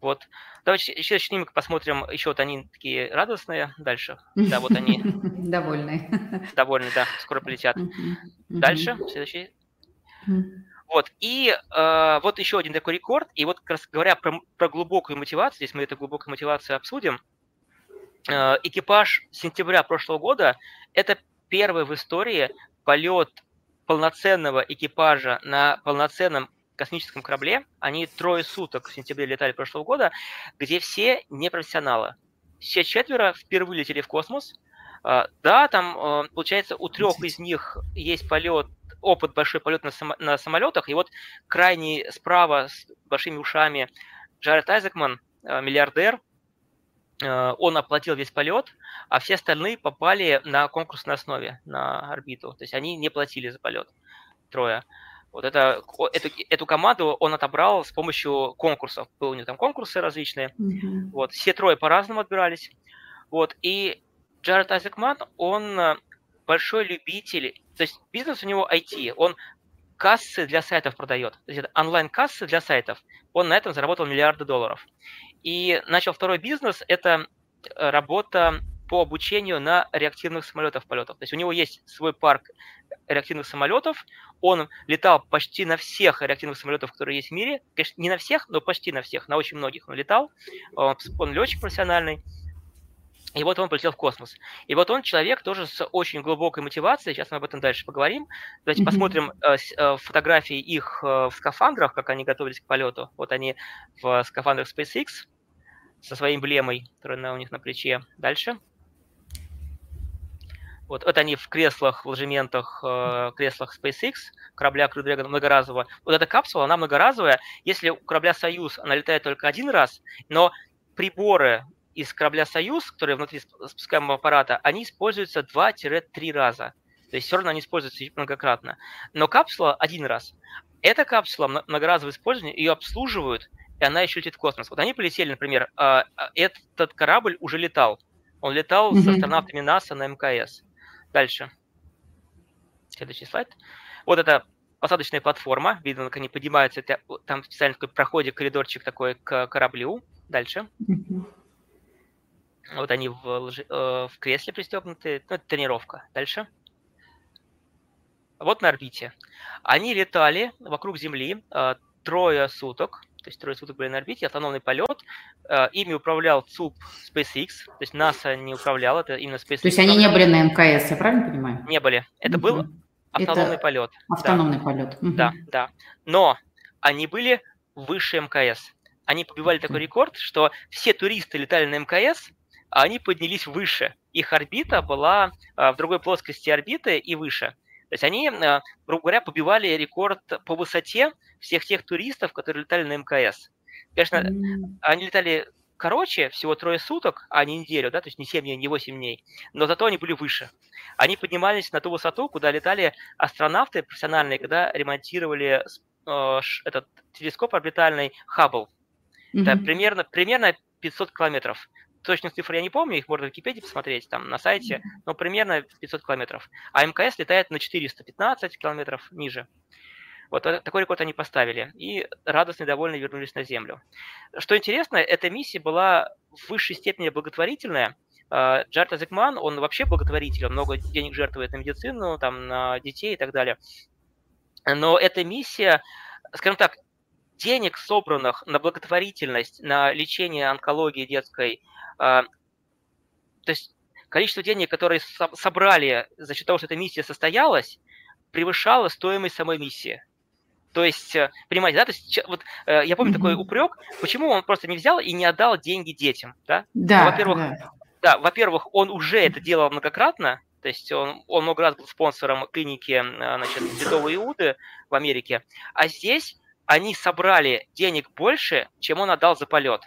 Вот. Давайте еще снимок посмотрим. Еще вот они такие радостные. Дальше. Да, вот они. *laughs* Довольные. Довольные, да. Скоро полетят. Дальше. Следующий. Вот, и э, вот еще один такой рекорд, и вот как раз говоря про, про глубокую мотивацию, здесь мы эту глубокую мотивацию обсудим, э, экипаж сентября прошлого года – это первый в истории полет полноценного экипажа на полноценном космическом корабле. Они трое суток в сентябре летали прошлого года, где все не профессионалы. Все четверо впервые летели в космос. А, да, там, э, получается, у трех из них есть полет, опыт большой полет на, само, на самолетах. И вот крайний справа с большими ушами Джаред Айзекман, э, миллиардер, он оплатил весь полет, а все остальные попали на конкурсной основе на орбиту. То есть они не платили за полет. Трое. Вот это, эту, эту команду он отобрал с помощью конкурсов. Были у него там конкурсы различные. Mm-hmm. Вот, все трое по-разному отбирались. Вот, и Джаред Айзекман, он э, большой любитель, то есть бизнес у него IT, он кассы для сайтов продает, то есть онлайн-кассы для сайтов. Он на этом заработал миллиарды долларов. И начал второй бизнес, это э, работа по обучению на реактивных самолетах полетов. То есть у него есть свой парк реактивных самолетов, он летал почти на всех реактивных самолетах, которые есть в мире. Конечно, не на всех, но почти на всех, на очень многих он летал. Он, он летчик профессиональный. И вот он полетел в космос. И вот он человек тоже с очень глубокой мотивацией. Сейчас мы об этом дальше поговорим. Давайте mm-hmm. посмотрим э, э, фотографии их э, в скафандрах, как они готовились к полету. Вот они в скафандрах SpaceX со своей эмблемой, которая у них на плече. Дальше. Вот это они в креслах, в ложементах, э, креслах SpaceX, корабля Crew Dragon многоразового. Вот эта капсула, она многоразовая. Если у корабля Союз она летает только один раз, но приборы из корабля «Союз», которые внутри спускаемого аппарата, они используются 2-3 раза. То есть все равно они используются многократно. Но капсула один раз. Эта капсула многоразовое использование, ее обслуживают, и она еще летит в космос. Вот они полетели, например, а, а, этот корабль уже летал. Он летал mm-hmm. с астронавтами НАСА на МКС. Дальше. Следующий слайд. Вот это посадочная платформа. Видно, как они поднимаются. Это, там специально такой проходик, коридорчик такой к кораблю. Дальше. Mm-hmm. Вот они в, э, в кресле пристегнуты. Ну, это тренировка. Дальше. Вот на орбите. Они летали вокруг Земли э, трое суток. То есть трое суток были на орбите, автономный полет. Э, ими управлял ЦУП SpaceX. То есть НАСА не управлял, это именно SpaceX. То есть они не были на МКС, я правильно понимаю? Не были. Это угу. был автономный это полет. Автономный да. полет. Угу. Да, да. Но они были выше МКС. Они побивали такой рекорд, что все туристы летали на МКС, они поднялись выше. Их орбита была а, в другой плоскости орбиты и выше. То есть они, а, грубо говоря, побивали рекорд по высоте всех тех туристов, которые летали на МКС. Конечно, mm. они летали короче, всего трое суток, а не неделю, да, то есть не 7 дней, не 8 дней, но зато они были выше. Они поднимались на ту высоту, куда летали астронавты профессиональные, когда ремонтировали э, этот телескоп орбитальный Хаббл. Mm-hmm. Это примерно, примерно 500 километров точных цифр я не помню, их можно в Википедии посмотреть, там на сайте, но примерно 500 километров. А МКС летает на 415 километров ниже. Вот такой рекорд они поставили. И радостно и довольны вернулись на Землю. Что интересно, эта миссия была в высшей степени благотворительная. А, Джарт Азекман, он вообще благотворитель, он много денег жертвует на медицину, там, на детей и так далее. Но эта миссия, скажем так, денег, собранных на благотворительность, на лечение онкологии детской, то есть количество денег, которые собрали за счет того, что эта миссия состоялась, превышало стоимость самой миссии. То есть, э, понимаете, да, то есть, вот э, я помню mm-hmm. такой упрек, почему он просто не взял и не отдал деньги детям, да? Да. Ну, во-первых, да. да, во-первых, он уже это делал многократно, то есть он, он много раз был спонсором клиники значит, Святого Иуды в Америке, а здесь они собрали денег больше, чем он отдал за полет.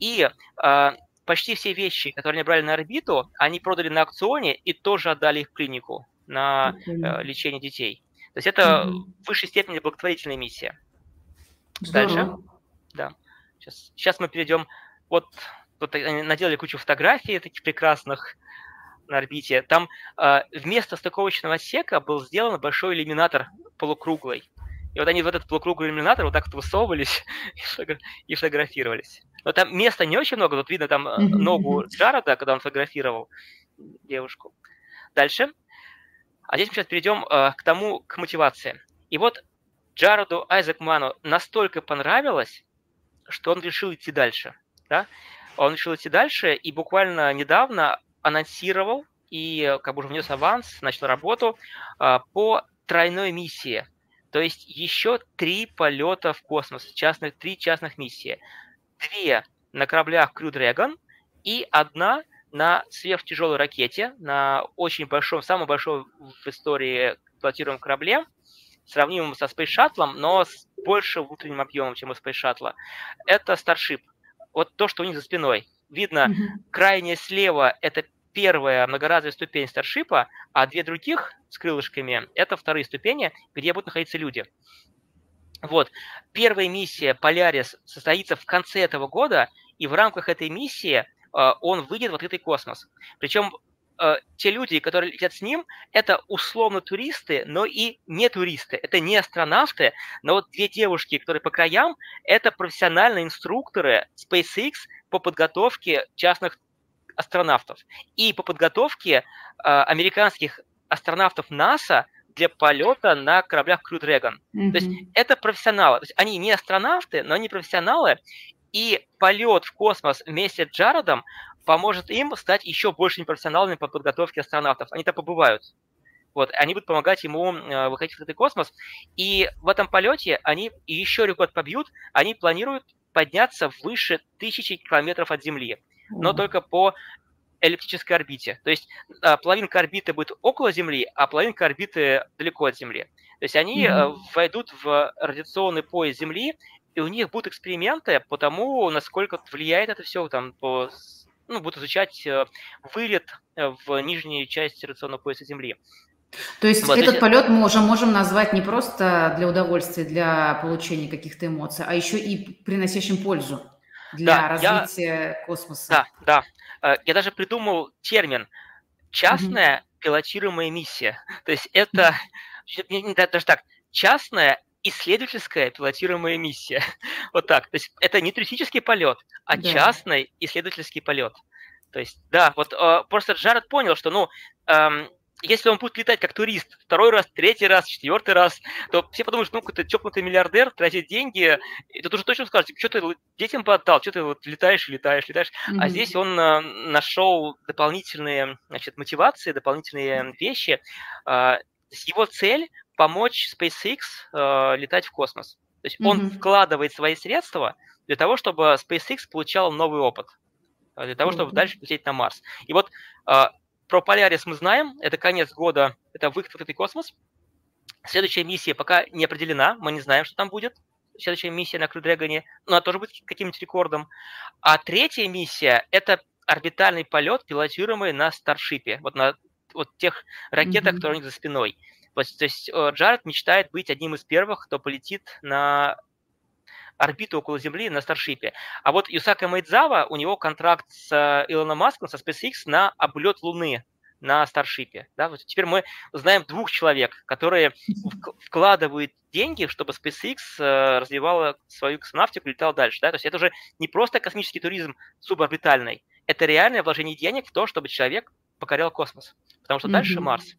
И э, почти все вещи, которые они брали на орбиту, они продали на аукционе и тоже отдали их в клинику на э, лечение детей. То есть это mm-hmm. в высшей степени благотворительная миссия. Здорово. Дальше. Да. Сейчас, сейчас мы перейдем. Вот тут они наделали кучу фотографий таких прекрасных на орбите. Там э, вместо стыковочного отсека был сделан большой иллюминатор полукруглый. И вот они в этот полукруглый иллюминатор вот так вот высовывались *laughs* и фотографировались. Но там места не очень много, тут видно там э, ногу Джареда, когда он фотографировал девушку. Дальше. А здесь мы сейчас перейдем э, к тому, к мотивации. И вот Джареду Айзекману настолько понравилось, что он решил идти дальше. Да? он решил идти дальше и буквально недавно анонсировал и как бы уже внес аванс, начал работу а, по тройной миссии. То есть еще три полета в космос, частных, три частных миссии. Две на кораблях Crew Dragon и одна на сверхтяжелой ракете, на очень большом, самом большом в истории пилотируемом корабле, сравнимым со Space Shuttle, но с большим внутренним объемом, чем у Space Shuttle. Это Starship. Вот то, что у них за спиной. Видно, mm-hmm. крайне слева это первая многоразовая ступень старшипа, а две других с крылышками – это вторые ступени, где будут находиться люди. Вот. Первая миссия Полярис состоится в конце этого года, и в рамках этой миссии э, он выйдет в открытый космос. Причем э, те люди, которые летят с ним, это условно туристы, но и не туристы. Это не астронавты, но вот две девушки, которые по краям, это профессиональные инструкторы SpaceX по подготовке частных астронавтов и по подготовке э, американских астронавтов НАСА для полета на кораблях Crew Dragon. Mm-hmm. То есть это профессионалы. То есть они не астронавты, но они профессионалы, и полет в космос вместе с Джаредом поможет им стать еще большими профессионалами по подготовке астронавтов. Они там побывают. Вот, они будут помогать ему э, выходить в этот космос. И в этом полете они еще рекорд побьют. Они планируют подняться выше тысячи километров от Земли но только по эллиптической орбите. То есть а, половинка орбиты будет около Земли, а половинка орбиты далеко от Земли. То есть они mm-hmm. войдут в радиационный пояс Земли, и у них будут эксперименты по тому, насколько влияет это все, там, по, ну, будут изучать э, вылет э, в нижнюю часть радиационного пояса Земли. То есть вот, этот есть... полет мы уже можем назвать не просто для удовольствия, для получения каких-то эмоций, а еще и приносящим пользу для да, развития я, космоса. Да, да. Э, я даже придумал термин частная mm-hmm. пилотируемая миссия. То есть это *laughs* даже так, частная исследовательская пилотируемая миссия. *laughs* вот так. То есть это не туристический полет, а да. частный исследовательский полет. То есть, да, вот э, просто Джаред понял, что, ну, эм, если он будет летать как турист второй раз, третий раз, четвертый раз, то все подумают, что ну, какой-то чокнутый миллиардер тратит деньги, и тут уже точно скажете, что ты детям поддал, что ты вот летаешь и летаешь, летаешь. Mm-hmm. А здесь он э, нашел дополнительные значит, мотивации, дополнительные вещи. Э, его цель – помочь SpaceX э, летать в космос. То есть mm-hmm. он вкладывает свои средства для того, чтобы SpaceX получал новый опыт, для того, чтобы mm-hmm. дальше лететь на Марс. И вот э, про Полярис мы знаем, это конец года, это выход в открытый космос. Следующая миссия пока не определена, мы не знаем, что там будет. Следующая миссия на Crew Dragon, но она тоже будет каким-нибудь рекордом. А третья миссия – это орбитальный полет, пилотируемый на Старшипе, вот на вот тех ракетах, mm-hmm. которые у них за спиной. То есть э, Джаред мечтает быть одним из первых, кто полетит на орбиту около Земли на Старшипе. А вот Юсака Майдзава, у него контракт с э, Илоном Маском, со SpaceX на облет Луны на Старшипе. Да? Вот теперь мы знаем двух человек, которые *laughs* вкладывают деньги, чтобы SpaceX э, развивала свою космонавтику и летала дальше. Да? То есть это уже не просто космический туризм суборбитальный, это реальное вложение денег в то, чтобы человек покорял космос. Потому что mm-hmm. дальше Марс.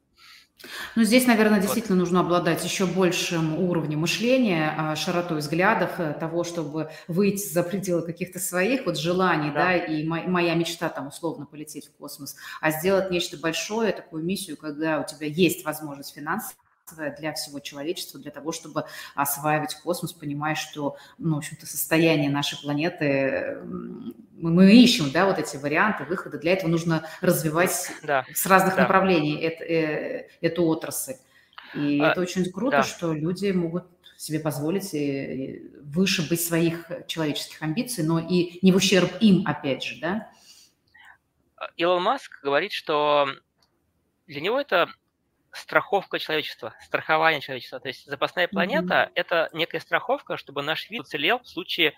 Ну, здесь, наверное, действительно вот. нужно обладать еще большим уровнем мышления, а, широтой взглядов, э, того, чтобы выйти за пределы каких-то своих вот желаний, да, да и моя мечта там условно полететь в космос, а сделать нечто большое, такую миссию, когда у тебя есть возможность финансов, для всего человечества, для того, чтобы осваивать космос, понимая, что, ну, в общем-то, состояние нашей планеты, мы, мы ищем, да, вот эти варианты выхода. Для этого нужно развивать да. с разных да. направлений это, э, эту отрасль. И а, это очень круто, да. что люди могут себе позволить и выше быть своих человеческих амбиций, но и не в ущерб им, опять же, да? Илон Маск говорит, что для него это страховка человечества, страхование человечества. То есть запасная планета mm-hmm. – это некая страховка, чтобы наш вид уцелел в случае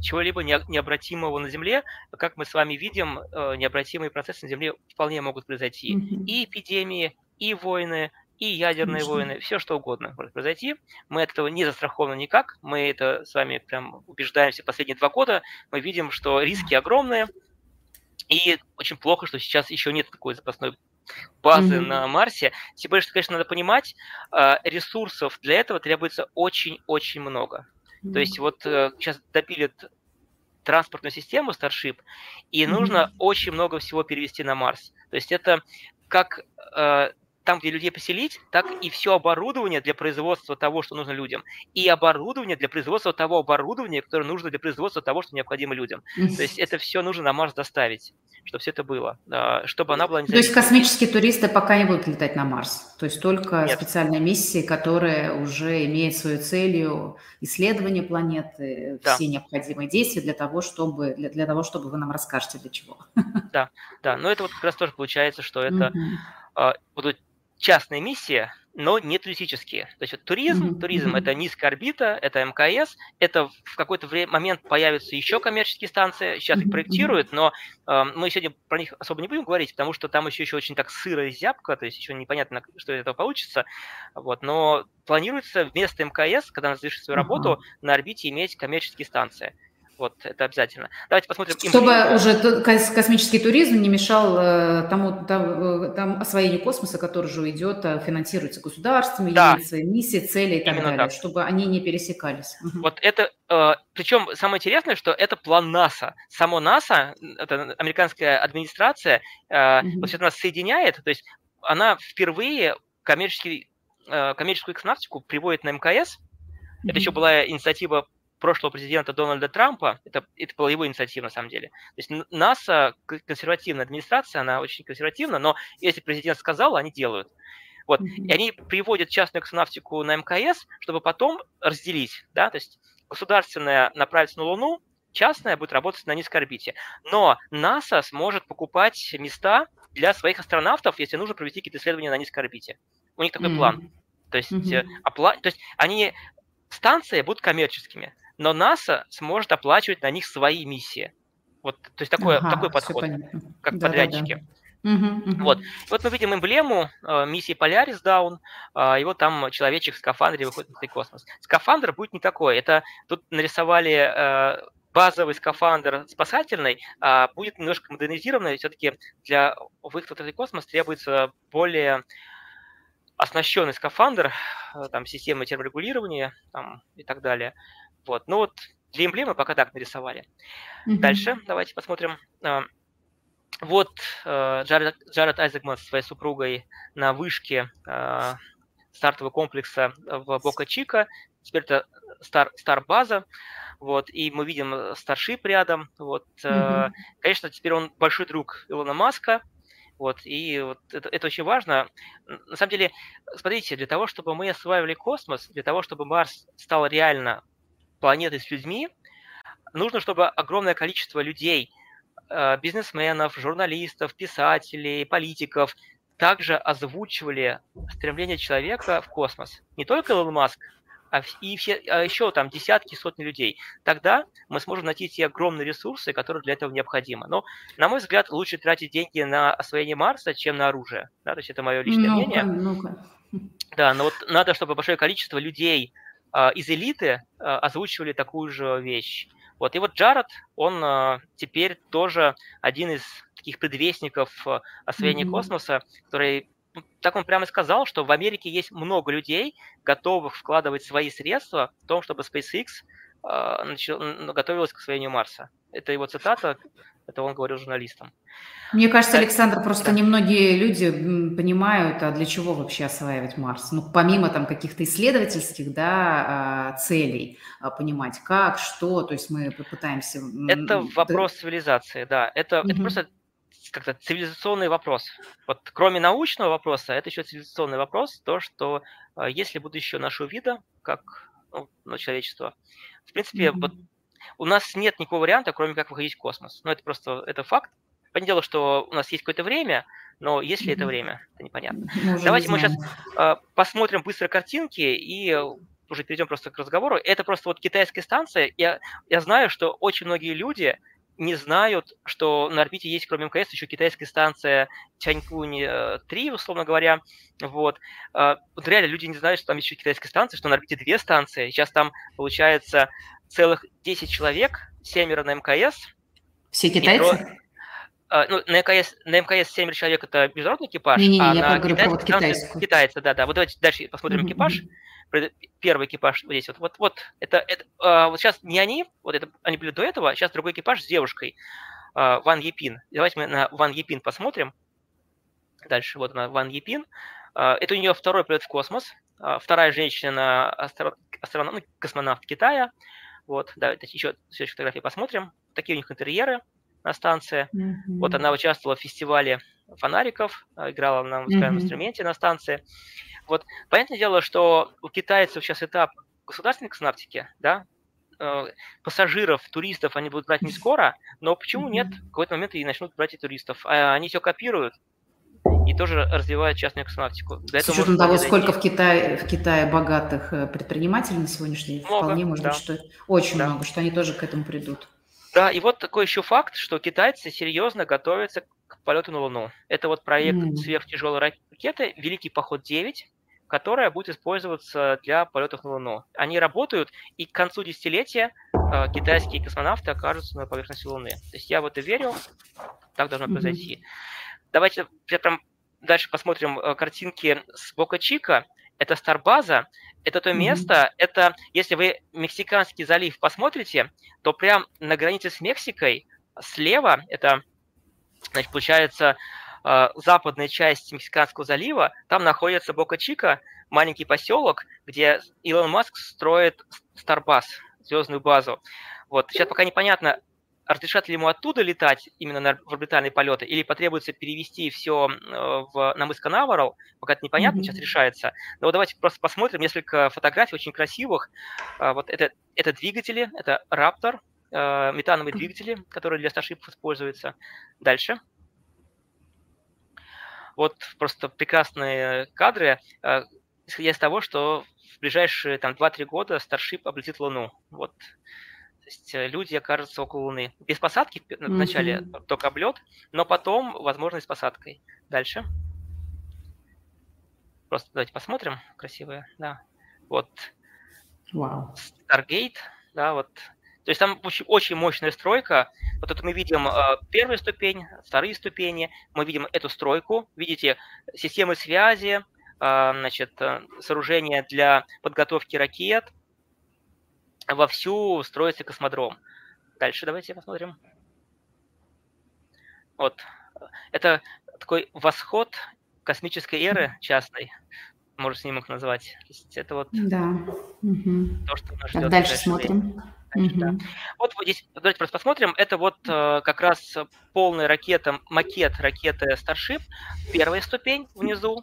чего-либо необратимого на Земле. Как мы с вами видим, э, необратимые процессы на Земле вполне могут произойти. Mm-hmm. И эпидемии, и войны, и ядерные Конечно. войны, все что угодно может произойти. Мы от этого не застрахованы никак. Мы это с вами прям убеждаемся последние два года. Мы видим, что риски огромные. И очень плохо, что сейчас еще нет такой запасной базы mm-hmm. на Марсе. Тем более, что, конечно, надо понимать, а, ресурсов для этого требуется очень-очень много. Mm-hmm. То есть вот сейчас э, допилят транспортную систему Starship, и нужно mm-hmm. очень много всего перевести на Марс. То есть это как э, там, где людей поселить, так и все оборудование для производства того, что нужно людям, и оборудование для производства того оборудования, которое нужно для производства того, что необходимо людям. То есть это все нужно на Марс доставить, чтобы все это было, чтобы она была... То есть космические туристы пока не будут летать на Марс? То есть только Нет. специальные миссии, которые уже имеют свою целью исследование планеты, да. все необходимые действия для того, чтобы, для, для того, чтобы вы нам расскажете, для чего. Да, да, но это вот как раз тоже получается, что это mm-hmm. будут частная миссия, но не туристические. То есть вот туризм, mm-hmm. туризм это низкая орбита, это МКС, это в какой-то время, момент появятся еще коммерческие станции, сейчас mm-hmm. их проектируют, но э, мы сегодня про них особо не будем говорить, потому что там еще, еще очень так сыро и зябко, то есть еще непонятно, что из этого получится. Вот, но планируется вместо мкс, когда она завершит свою uh-huh. работу, на орбите иметь коммерческие станции. Вот это обязательно. Давайте посмотрим. Чтобы им... уже космический туризм не мешал э, тому, тому, э, тому освоению космоса, который же идет, э, финансируется государством, да. имеет свои миссии, цели и так Именно далее, так. чтобы они не пересекались. Вот это, причем самое интересное, что это план НАСА. Само НАСА, это американская администрация, угу. вот сейчас нас соединяет, то есть она впервые коммерческий, коммерческую космонавтику приводит на МКС. Это еще была инициатива прошлого президента Дональда Трампа, это, это была его инициатива на самом деле. То есть НАСА, консервативная администрация, она очень консервативна, но если президент сказал, они делают. Вот. Mm-hmm. И они приводят частную космонавтику на МКС, чтобы потом разделить. Да? То есть государственная направится на Луну, частная будет работать на низкой орбите. Но НАСА сможет покупать места для своих астронавтов, если нужно провести какие-то исследования на низкой орбите. У них такой mm-hmm. план. То есть, mm-hmm. опла... то есть они станции будут коммерческими но НАСА сможет оплачивать на них свои миссии. Вот, то есть такой, ага, такой подход, как да, подрядчики. Да, да. Угу, угу. Вот. вот мы видим эмблему э, миссии Polaris Down, э, и вот там человечек в скафандре выходит в космос. Скафандр будет не такой. Это тут нарисовали э, базовый скафандр спасательный, а будет немножко модернизированный. Все-таки для выхода в космос требуется более оснащенный скафандр, э, там система терморегулирования там, и так далее. Вот. Ну вот для эмблемы пока так нарисовали. Mm-hmm. Дальше давайте посмотрим. А, вот э, Джаред, Джаред Айзекман со своей супругой на вышке э, стартового комплекса в Бока-Чика. Теперь это стар, стар-база. Вот, и мы видим Старшип рядом. Вот, mm-hmm. Конечно, теперь он большой друг Илона Маска. Вот, и вот это, это очень важно. На самом деле, смотрите, для того, чтобы мы осваивали космос, для того, чтобы Марс стал реально планеты с людьми, нужно, чтобы огромное количество людей, э, бизнесменов, журналистов, писателей, политиков также озвучивали стремление человека в космос. Не только Илон Маск, а, и все, а еще там десятки, сотни людей. Тогда мы сможем найти те огромные ресурсы, которые для этого необходимы. Но, на мой взгляд, лучше тратить деньги на освоение Марса, чем на оружие. Да, то есть это мое личное ну мнение. ну Да, но вот надо, чтобы большое количество людей из элиты а, озвучивали такую же вещь. Вот. И вот Джаред, он а, теперь тоже один из таких предвестников освоения mm-hmm. космоса, который ну, так он прямо сказал, что в Америке есть много людей, готовых вкладывать свои средства в том, чтобы SpaceX начал, готовилась к освоению Марса. Это его цитата, это он говорил журналистам. Мне кажется, Александр, просто да. немногие люди понимают, а для чего вообще осваивать Марс. Ну, помимо там каких-то исследовательских да, а, целей, а, понимать как, что, то есть мы попытаемся... Это вопрос цивилизации, да. Это, угу. это просто как-то цивилизационный вопрос. Вот кроме научного вопроса, это еще цивилизационный вопрос, то, что есть ли будущее нашего вида, как ну, ну, человечества, в принципе, mm-hmm. вот у нас нет никакого варианта, кроме как выходить в космос. Ну, это просто, это факт. Понятное дело, что у нас есть какое-то время, но есть ли это время, это непонятно. *laughs* Мы Давайте не мы сейчас э, посмотрим быстро картинки и уже перейдем просто к разговору. Это просто вот китайская станция. Я, я знаю, что очень многие люди не знают, что на орбите есть, кроме МКС, еще китайская станция Чанькунь-3, условно говоря. Вот. А, вот реально люди не знают, что там еще китайская станция, что на орбите две станции. Сейчас там, получается, целых 10 человек, семеро на МКС. Все китайцы? Uh, ну, на МКС, на МКС 7 человек это международный экипаж, не, не, не, а я на говорю про вот китайскую. Китайцы, да, да. Вот давайте дальше посмотрим экипаж. Первый экипаж вот здесь вот, вот, вот, это, это а, вот сейчас не они, вот это, они были до этого, сейчас другой экипаж с девушкой, а, Ван Епин. Давайте мы на Ван Епин посмотрим. Дальше, вот она, Ван Епин. А, это у нее второй полет в космос, а, вторая женщина астро, астроном, ну, космонавт Китая. Вот, давайте еще следующую фотографию посмотрим. Такие у них интерьеры на станции. Mm-hmm. Вот она участвовала в фестивале фонариков, играла на музыкальном mm-hmm. инструменте на станции. Вот, понятное дело, что у китайцев сейчас этап государственной космонавтики, да, э, пассажиров, туристов они будут брать не скоро, но почему нет? В какой-то момент и начнут брать и туристов. А они все копируют и тоже развивают частную космонавтику. Для С учетом того, сколько в Китае, в Китае богатых э, предпринимателей на сегодняшний день, много, вполне может да. быть, что очень да. много, что они тоже к этому придут. Да, и вот такой еще факт, что китайцы серьезно готовятся к полету на Луну. Это вот проект mm. сверхтяжелой ракеты «Великий поход-9», которая будет использоваться для полетов на Луну. Они работают, и к концу десятилетия э, китайские космонавты окажутся на поверхности Луны. То есть я в это верю, так должно mm-hmm. произойти. Давайте прям дальше посмотрим э, картинки с Бока Чика. Это Старбаза. Это то место, mm-hmm. это, если вы Мексиканский залив посмотрите, то прям на границе с Мексикой слева, это, значит, получается, э, западная часть Мексиканского залива, там находится Бока-Чика, маленький поселок, где Илон Маск строит Старбас, звездную базу. Вот. Сейчас пока непонятно, разрешат ли ему оттуда летать именно на орбитальные полеты, или потребуется перевести все в, на мыс Канаверал, пока это непонятно, mm-hmm. сейчас решается. Но вот давайте просто посмотрим несколько фотографий очень красивых. А, вот это, это двигатели, это Раптор, метановые двигатели, которые для старшипов используются. Дальше. Вот просто прекрасные кадры, э, исходя из того, что в ближайшие там 2-3 года Starship облетит Луну. Вот есть э, люди окажутся около Луны. Без посадки вначале mm-hmm. только облет, но потом возможность с посадкой. Дальше. Просто давайте посмотрим. Красивая, да. Вот. Wow. Stargate, да, вот. То есть там очень, очень мощная стройка. Вот тут мы видим э, первую ступень, вторые ступени. Мы видим эту стройку. Видите, системы связи, э, значит, э, сооружения для подготовки ракет – вовсю строится космодром. Дальше давайте посмотрим. Вот. Это такой восход космической эры частной, можно снимок назвать. То есть это вот да. то, что нас ждет. Дальше смотрим. Дальше, угу. да. Вот, вот здесь, давайте просто посмотрим. Это вот э, как раз полная ракета, макет ракеты Starship. Первая ступень внизу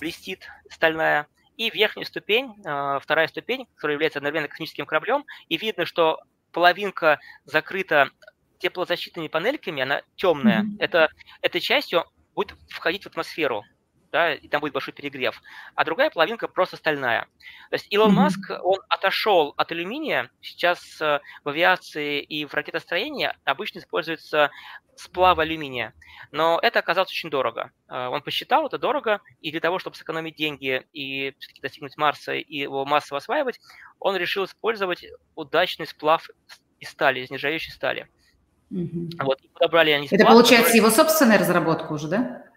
блестит стальная и верхняя ступень, а, вторая ступень, которая является одновременно космическим кораблем, и видно, что половинка закрыта теплозащитными панельками, она темная. Mm-hmm. Это, этой частью будет входить в атмосферу да, и там будет большой перегрев. А другая половинка просто стальная. То есть Илон mm-hmm. Маск, он отошел от алюминия. Сейчас э, в авиации и в ракетостроении обычно используется сплав алюминия. Но это оказалось очень дорого. Э, он посчитал, это дорого, и для того, чтобы сэкономить деньги и все-таки достигнуть Марса и его массово осваивать, он решил использовать удачный сплав из стали, из нержавеющей стали. Mm-hmm. Вот, подобрали они сплав, Это получается который... его собственная разработка уже, да?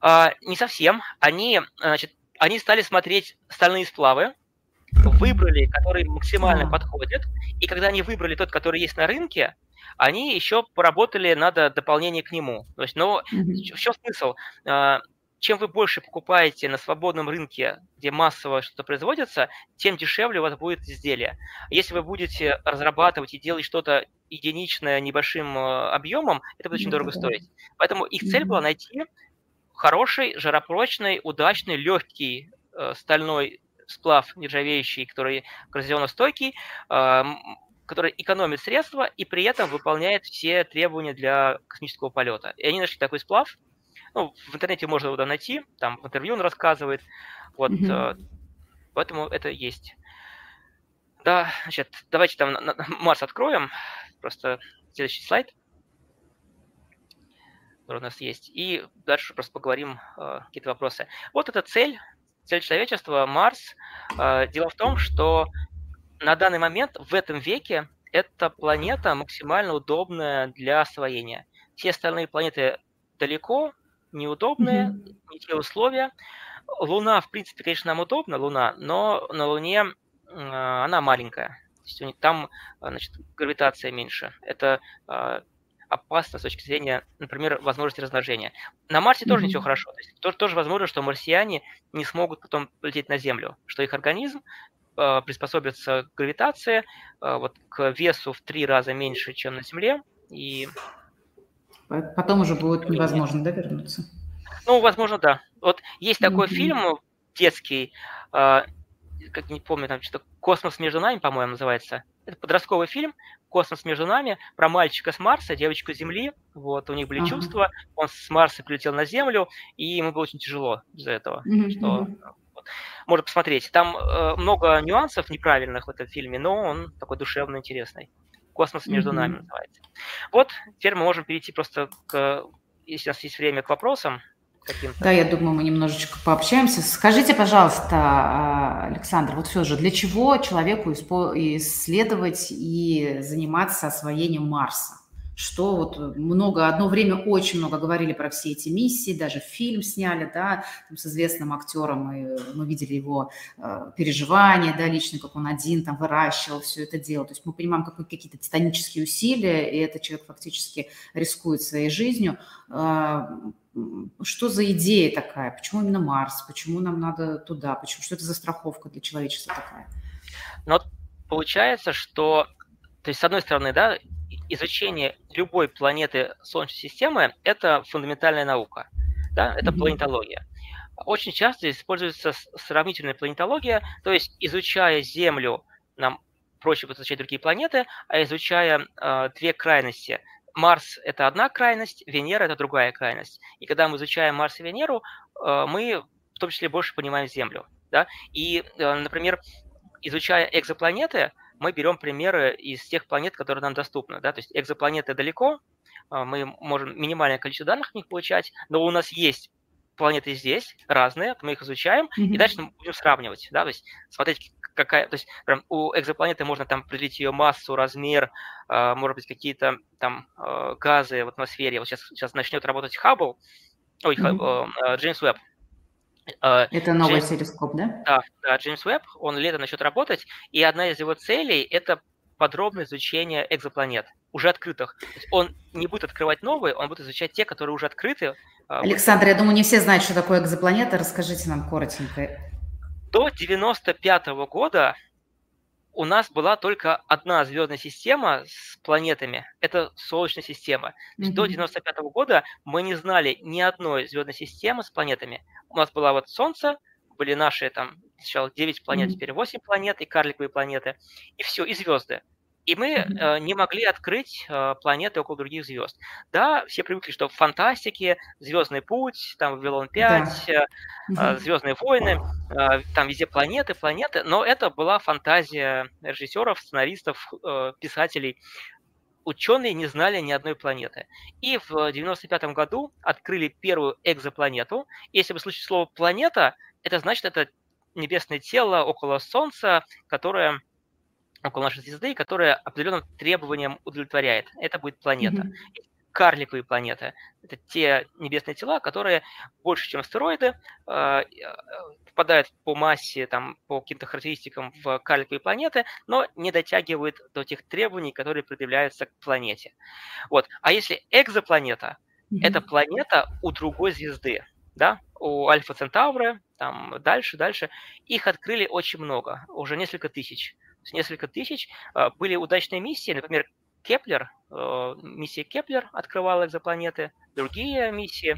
А, не совсем. Они, значит, они стали смотреть стальные сплавы, выбрали, которые максимально а. подходят, и когда они выбрали тот, который есть на рынке, они еще поработали над дополнением к нему. То есть, ну, mm-hmm. в чем смысл? А, чем вы больше покупаете на свободном рынке, где массово что-то производится, тем дешевле у вас будет изделие. Если вы будете разрабатывать и делать что-то единичное небольшим э, объемом, это будет очень mm-hmm. дорого стоить. Поэтому их цель была найти хороший, жаропрочный, удачный, легкий э, стальной сплав нержавеющий, который коррозионостойкий, э, который экономит средства и при этом выполняет все требования для космического полета. И они нашли такой сплав. Ну, в интернете можно его найти, там в интервью он рассказывает. Вот, mm-hmm. э, поэтому это есть. Да, значит, давайте там на, на Марс откроем. Просто следующий слайд который у нас есть. И дальше просто поговорим э, какие-то вопросы. Вот эта цель, цель человечества, Марс. Э, дело в том, что на данный момент в этом веке эта планета максимально удобная для освоения. Все остальные планеты далеко, неудобные, mm-hmm. не те условия. Луна, в принципе, конечно, нам удобна, Луна, но на Луне она маленькая. То есть у них там, значит, гравитация меньше. Это опасно с точки зрения, например, возможности размножения. На Марсе mm-hmm. тоже не все хорошо. То есть, тоже, тоже возможно, что марсиане не смогут потом полететь на Землю, что их организм э, приспособится к гравитации, э, вот к весу в три раза меньше, чем на Земле, и потом уже будет невозможно, да, вернуться? Ну, возможно, да. Вот есть такой mm-hmm. фильм детский, э, как не помню, там что-то «Космос между нами», по-моему, называется. Это подростковый фильм «Космос между нами» про мальчика с Марса, девочку с Земли. Вот, у них были uh-huh. чувства, он с Марса прилетел на Землю, и ему было очень тяжело из-за этого. Uh-huh. Что, вот. Можно посмотреть. Там э, много нюансов неправильных в этом фильме, но он такой душевно интересный. «Космос между uh-huh. нами» называется. Вот, теперь мы можем перейти просто к, если у нас есть время, к вопросам каким-то. Да, я думаю, мы немножечко пообщаемся. Скажите, пожалуйста, а, Александр, вот все же, для чего человеку исследовать и заниматься освоением Марса? что вот много, одно время очень много говорили про все эти миссии, даже фильм сняли, да, там, с известным актером, и мы видели его э, переживания, да, лично, как он один там выращивал все это дело. То есть мы понимаем, как, какие-то титанические усилия, и этот человек фактически рискует своей жизнью. Э, что за идея такая? Почему именно Марс? Почему нам надо туда? Почему? Что это за страховка для человечества такая? Ну, вот получается, что, то есть, с одной стороны, да, изучение любой планеты Солнечной системы – это фундаментальная наука, да, это mm-hmm. планетология. Очень часто используется сравнительная планетология, то есть, изучая Землю, нам проще изучать другие планеты, а изучая э, две крайности Марс – это одна крайность, Венера – это другая крайность. И когда мы изучаем Марс и Венеру, э, мы в том числе больше понимаем Землю. Да? И, э, например, изучая экзопланеты, мы берем примеры из тех планет, которые нам доступны. Да? То есть экзопланеты далеко, э, мы можем минимальное количество данных в них получать, но у нас есть планеты здесь разные, мы их изучаем, mm-hmm. и дальше мы будем сравнивать, да, то есть смотреть, какая, то есть прям у экзопланеты можно там определить ее массу, размер, э, может быть какие-то там э, газы в атмосфере. Вот сейчас сейчас начнет работать Хаббл, ой, mm-hmm. Джеймс Уэбб. Это новый Джеймс, телескоп, да? Да, да, Джеймс Уэбб, он лето начнет работать, и одна из его целей – это подробное изучение экзопланет, уже открытых. он не будет открывать новые, он будет изучать те, которые уже открыты, а, Александр, я думаю, не все знают, что такое экзопланета. Расскажите нам коротенько. До 95 года у нас была только одна звездная система с планетами. Это Солнечная система. Mm-hmm. До 95 года мы не знали ни одной звездной системы с планетами. У нас была вот Солнце, были наши там сначала 9 планет, mm-hmm. теперь 8 планет и карликовые планеты. И все, и звезды. И мы э, не могли открыть э, планеты около других звезд. Да, все привыкли, что в фантастике Звездный путь, там Вавилон 5, да. э, Звездные войны, э, там везде планеты, планеты, но это была фантазия режиссеров, сценаристов, э, писателей. Ученые не знали ни одной планеты. И в 95 году открыли первую экзопланету. Если вы слышите слово планета, это значит, это небесное тело около Солнца, которое около нашей звезды, которая определенным требованиям удовлетворяет. Это будет планета. Mm-hmm. Карликовые планеты – это те небесные тела, которые больше, чем астероиды, э, попадают по массе, там, по каким-то характеристикам в карликовые планеты, но не дотягивают до тех требований, которые предъявляются к планете. Вот. А если экзопланета mm-hmm. – это планета у другой звезды, да, у Альфа Центавра, там дальше, дальше, их открыли очень много, уже несколько тысяч несколько тысяч. А, были удачные миссии, например, Кеплер, э, миссия Кеплер открывала экзопланеты, другие миссии.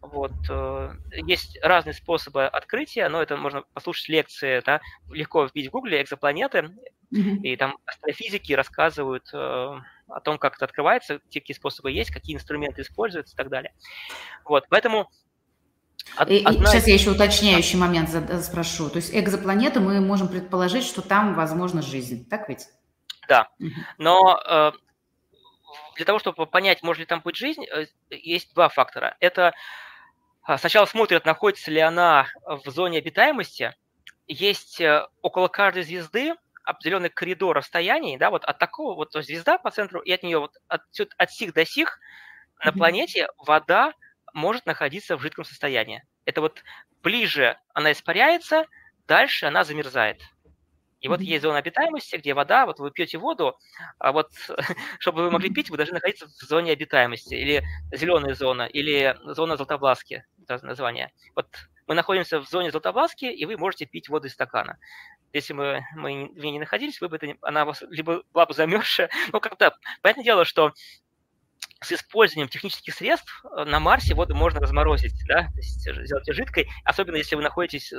Вот. Э, есть разные способы открытия, но это можно послушать лекции, да, легко вбить в гугле экзопланеты, mm-hmm. и там астрофизики рассказывают о том, как это открывается, какие способы есть, какие инструменты используются и так далее. Вот. Поэтому Од, и, одна... Сейчас я еще уточняющий момент спрошу. То есть экзопланеты мы можем предположить, что там возможна жизнь, так ведь? Да, но э, для того, чтобы понять, может ли там быть жизнь, э, есть два фактора. Это э, сначала смотрят, находится ли она в зоне обитаемости. Есть э, около каждой звезды определенный коридор расстояний, да, вот от такого вот то звезда по центру, и от нее вот от, от сих до сих на планете вода может находиться в жидком состоянии. Это вот ближе она испаряется, дальше она замерзает. И вот есть зона обитаемости, где вода, вот вы пьете воду, а вот *laughs* чтобы вы могли пить, вы должны находиться в зоне обитаемости, или зеленая зона, или зона Златобласки, это название. Вот мы находимся в зоне Златобласки, и вы можете пить воду из стакана. Если бы мы в ней не находились, вы бы это, она вас либо была бы замерзшая, *laughs* ну как-то, понятное дело, что с использованием технических средств э, на Марсе воду можно разморозить, да, то есть сделать ее жидкой, особенно если вы находитесь э,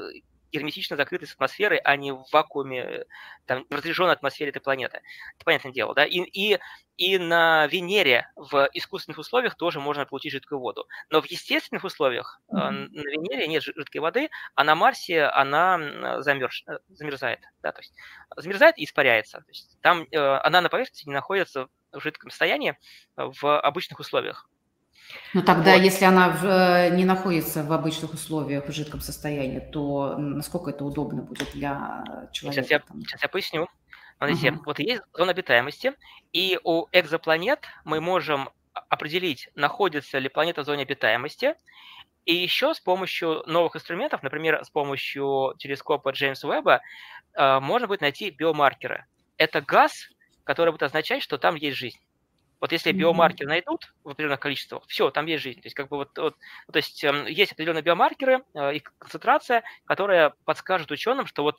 герметично закрытой с атмосферой, а не в вакууме, э, там, в разряженной атмосфере этой планеты. Это понятное дело, да? И, и, и на Венере в искусственных условиях тоже можно получить жидкую воду. Но в естественных условиях mm-hmm. на Венере нет жидкой воды, а на Марсе она замерз, замерзает, да, то есть замерзает и испаряется. То есть там она на поверхности не находится в жидком состоянии в обычных условиях. Ну тогда, вот. если она в, э, не находится в обычных условиях в жидком состоянии, то насколько это удобно будет для человека? Сейчас я, сейчас я поясню. Смотрите, uh-huh. вот есть зона обитаемости, и у экзопланет мы можем определить, находится ли планета в зоне обитаемости, и еще с помощью новых инструментов, например, с помощью телескопа Джеймса Уэбба, э, можно будет найти биомаркеры. Это газ, который будет означать, что там есть жизнь. Вот если биомаркеры найдут в определенных количествах, все, там есть жизнь. То есть, как бы вот, вот то есть э, есть определенные биомаркеры, э, их концентрация, которая подскажет ученым, что вот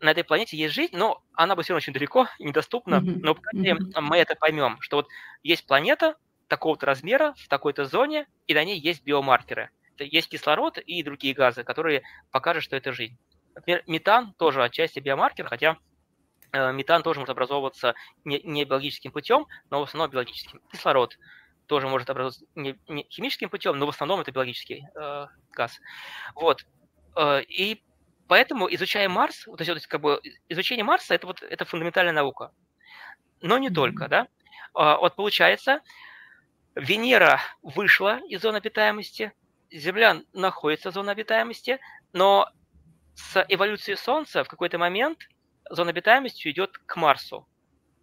на этой планете есть жизнь, но она бы все равно очень далеко, недоступна. Mm-hmm. Но mm-hmm. мы это поймем, что вот есть планета такого-то размера, в такой-то зоне, и на ней есть биомаркеры. Есть кислород и другие газы, которые покажут, что это жизнь. Например, метан тоже отчасти биомаркер, хотя метан тоже может образовываться не, не биологическим путем, но в основном биологическим. Кислород тоже может образовываться не, не химическим путем, но в основном это биологический э, газ. Вот. Э, и поэтому, изучая Марс, вот, то есть, как бы, изучение Марса это, вот, это фундаментальная наука. Но не только, да. Э, вот получается, Венера вышла из зоны обитаемости, Земля находится в зоне обитаемости, но с эволюцией Солнца в какой-то момент зона обитаемости идет к Марсу.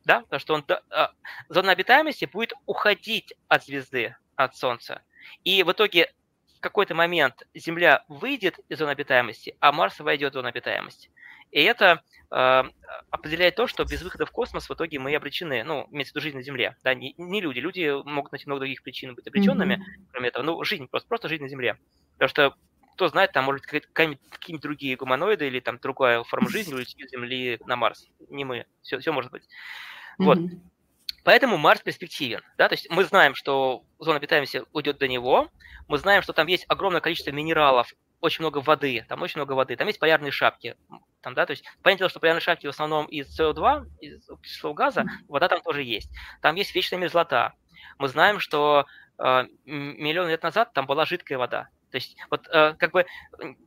Да? Потому что он, а, зона обитаемости будет уходить от звезды, от Солнца. И в итоге в какой-то момент Земля выйдет из зоны обитаемости, а Марс войдет в зону обитаемости. И это э, определяет то, что без выхода в космос в итоге мы обречены, ну, имеется в виду жизнь на Земле, да, не, не люди, люди могут найти много других причин быть обреченными, mm-hmm. кроме этого, ну, жизнь, просто, просто жизнь на Земле. Потому что кто знает, там, может, какие-нибудь другие гуманоиды или там другая форма *laughs* жизни улетит с Земли на Марс. Не мы. Все, все может быть. Mm-hmm. Вот. Поэтому Марс перспективен. Да? То есть мы знаем, что зона обитаемости уйдет до него. Мы знаем, что там есть огромное количество минералов, очень много воды. Там очень много воды. Там есть полярные шапки. Там, да, то есть, понятно, что полярные шапки в основном из СО2, из углекислого газа, вода там тоже есть. Там есть вечная мерзлота. Мы знаем, что э, миллион лет назад там была жидкая вода. То есть вот э, как бы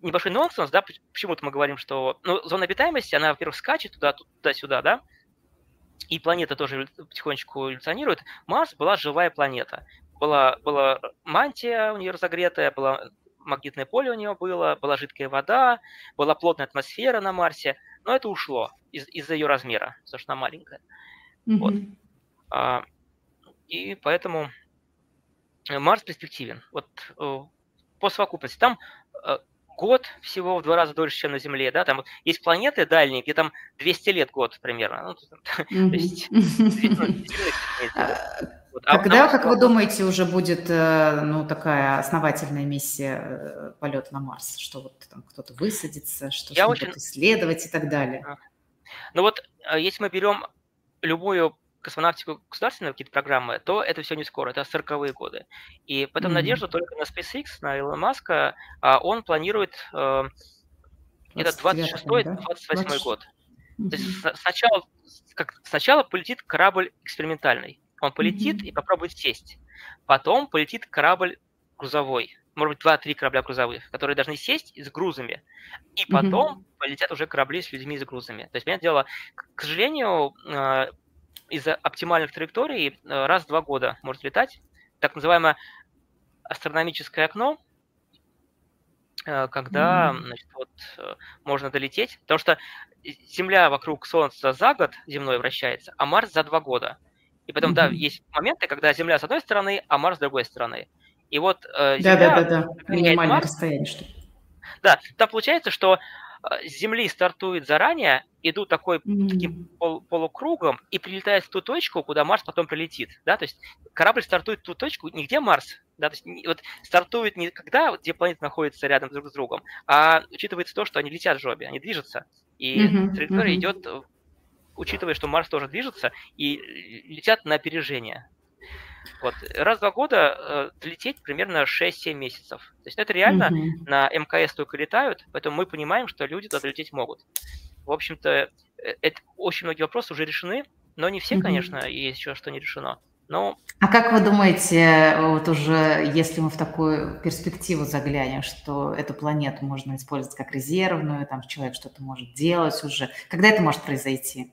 небольшой нонсенс, да, почему-то мы говорим, что ну, зона обитаемости, она, во-первых, скачет туда, туда-сюда, да, и планета тоже потихонечку эволюционирует. Марс была живая планета. Была, была мантия у нее разогретая, было магнитное поле у нее было, была жидкая вода, была плотная атмосфера на Марсе, но это ушло из- из-за ее размера, потому что она маленькая. Mm-hmm. Вот. А, и поэтому Марс перспективен. Вот э, по совокупности. Там э, год всего в два раза дольше, чем на Земле, да, там есть планеты дальние, где там 200 лет год примерно. Когда, как вы думаете, уже будет э, ну, такая основательная миссия э, полета на Марс? Что вот там кто-то высадится, что Я очень... исследовать и так далее? Ну вот, если мы берем любую космонавтику государственные какие-то программы, то это все не скоро, это 40-е годы. И поэтому mm-hmm. надежда только на SpaceX, на Илона Маска, а он планирует э, это 26-й, да? 28 год. Mm-hmm. То есть сначала, как, сначала полетит корабль экспериментальный. Он полетит mm-hmm. и попробует сесть. Потом полетит корабль грузовой. Может быть, два-три корабля грузовых, которые должны сесть с грузами. И потом mm-hmm. полетят уже корабли с людьми и с грузами. То есть, понятное дело, к сожалению, из-за оптимальных траекторий э, раз в два года может летать. Так называемое астрономическое окно, э, когда значит, вот, э, можно долететь. Потому что Земля вокруг Солнца за год земной вращается, а Марс за два года. И потом, mm-hmm. да, есть моменты, когда Земля с одной стороны, а Марс с другой стороны. И вот э, Земля... Да-да-да, минимальное Марс, расстояние, что Да, там получается, что с Земли стартует заранее, идут такой, mm-hmm. таким пол, полукругом и прилетает в ту точку, куда Марс потом прилетит. Да? То есть корабль стартует в ту точку, не где Марс, да? то есть вот стартует не когда, где планеты находятся рядом друг с другом, а учитывается то, что они летят в жопе, они движутся. И mm-hmm. траектория mm-hmm. идет, учитывая, что Марс тоже движется, и летят на опережение. Вот. Раз в два года э, лететь примерно 6-7 месяцев. То есть это реально mm-hmm. на МКС только летают, поэтому мы понимаем, что люди туда лететь могут. В общем-то, э, это, очень многие вопросы уже решены, но не все, mm-hmm. конечно, есть еще что не решено. Но... А как вы думаете, вот уже если мы в такую перспективу заглянем, что эту планету можно использовать как резервную, там человек что-то может делать уже, когда это может произойти?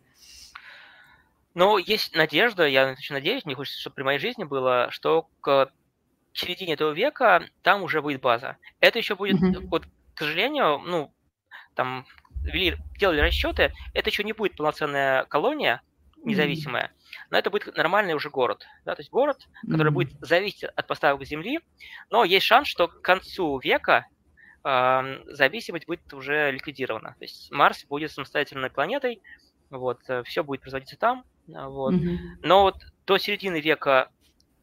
Ну, есть надежда, я очень надеюсь, мне хочется, чтобы при моей жизни было, что к середине этого века там уже будет база. Это еще будет, mm-hmm. вот, к сожалению, ну, там вели, делали расчеты, это еще не будет полноценная колония независимая, mm-hmm. но это будет нормальный уже город. Да? То есть город, который mm-hmm. будет зависеть от поставок Земли, но есть шанс, что к концу века э, зависимость будет уже ликвидирована. То есть Марс будет самостоятельной планетой, вот, э, все будет производиться там, вот. Mm-hmm. Но вот до середины века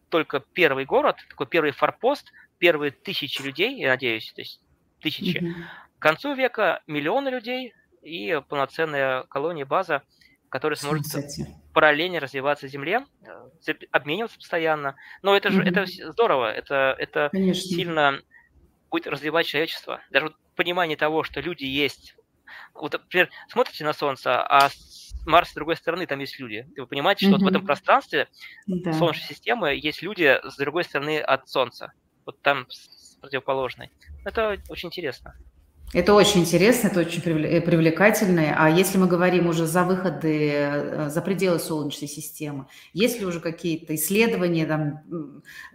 только первый город, такой первый форпост, первые тысячи людей, я надеюсь, то есть тысячи. Mm-hmm. К концу века миллионы людей и полноценная колония, база, которая сможет параллельно развиваться Земле, э, обмениваться постоянно. Но это же mm-hmm. это здорово, это, это сильно будет развивать человечество. Даже вот понимание того, что люди есть. Вот, например, смотрите на Солнце, а Марс с другой стороны, там есть люди. И вы понимаете, что mm-hmm. вот в этом пространстве да. Солнечной системы есть люди с другой стороны от Солнца. Вот там с противоположной. Это очень интересно. Это очень интересно, это очень э, привлекательно. А если мы говорим уже за выходы э, за пределы Солнечной системы, есть ли уже какие-то исследования, там,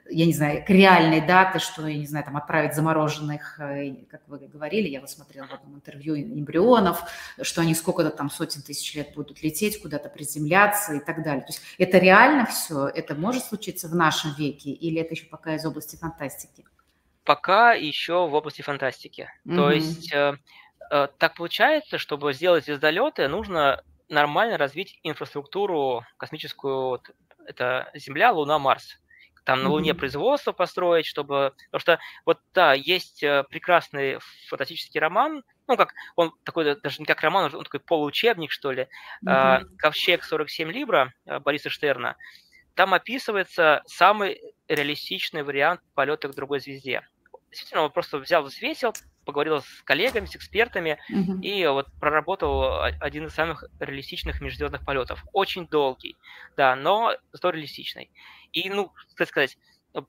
я не знаю, к реальной даты, что, я не знаю, там отправить замороженных, э, как вы говорили, я вот смотрела в одном интервью эмбрионов, что они сколько-то там сотен тысяч лет будут лететь, куда-то приземляться и так далее. То есть это реально все? Это может случиться в нашем веке или это еще пока из области фантастики? Пока еще в области фантастики. Mm-hmm. То есть э, э, так получается, чтобы сделать звездолеты, нужно нормально развить инфраструктуру космическую. Вот, это Земля, Луна, Марс. Там mm-hmm. на Луне производство построить, чтобы... Потому что вот, да, есть э, прекрасный фантастический роман, ну, как он такой, даже не как роман, он такой полуучебник, что ли, mm-hmm. «Ковчег 47 Либра» э, Бориса Штерна. Там описывается самый реалистичный вариант полета к другой звезде действительно, он просто взял, взвесил, поговорил с коллегами, с экспертами mm-hmm. и вот проработал один из самых реалистичных межзвездных полетов. Очень долгий, да, но зато реалистичный. И, ну, как сказать,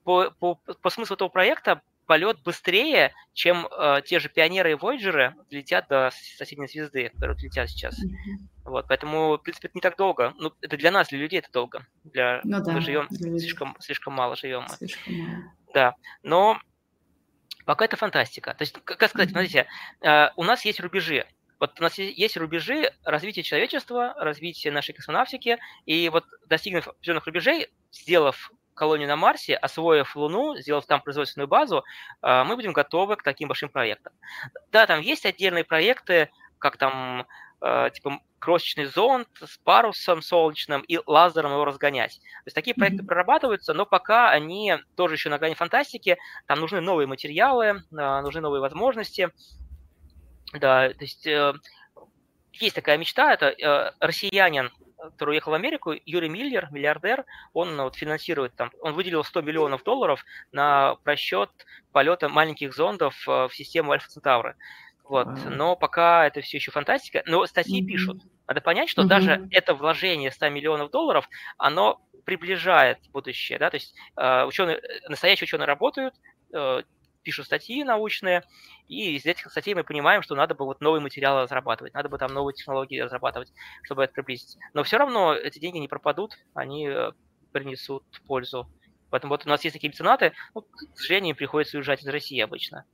по, по, по смыслу этого проекта полет быстрее, чем э, те же пионеры и Voyager летят до соседней звезды, которые летят сейчас. Mm-hmm. Вот, поэтому, в принципе, это не так долго. Ну, это для нас, для людей это долго. Для... Ну, да, мы живем слишком, слишком мало живем мы. Слишком мало. Да, но Пока это фантастика. То есть, как сказать, смотрите, э, у нас есть рубежи. Вот у нас есть рубежи развития человечества, развития нашей космонавтики, и вот достигнув определенных рубежей, сделав колонию на Марсе, освоив Луну, сделав там производственную базу, э, мы будем готовы к таким большим проектам. Да, там есть отдельные проекты, как там типа крошечный зонд с парусом солнечным и лазером его разгонять. То есть такие проекты прорабатываются, но пока они тоже еще на грани фантастики, там нужны новые материалы, а, нужны новые возможности. Да, то есть э, есть такая мечта, это э, россиянин, который уехал в Америку, Юрий Миллер, миллиардер, он вот финансирует там, он выделил 100 миллионов долларов на просчет полета маленьких зондов э, в систему Альфа Центавры. Вот. Но пока это все еще фантастика. Но статьи пишут. Надо понять, что даже это вложение 100 миллионов долларов, оно приближает будущее. Да? То есть э, ученые, настоящие ученые работают, э, пишут статьи научные, и из этих статей мы понимаем, что надо бы вот новые материалы разрабатывать, надо бы там новые технологии разрабатывать, чтобы это приблизить. Но все равно эти деньги не пропадут, они э, принесут пользу Поэтому вот у нас есть такие меценаты, ну, к сожалению, приходится уезжать из России обычно.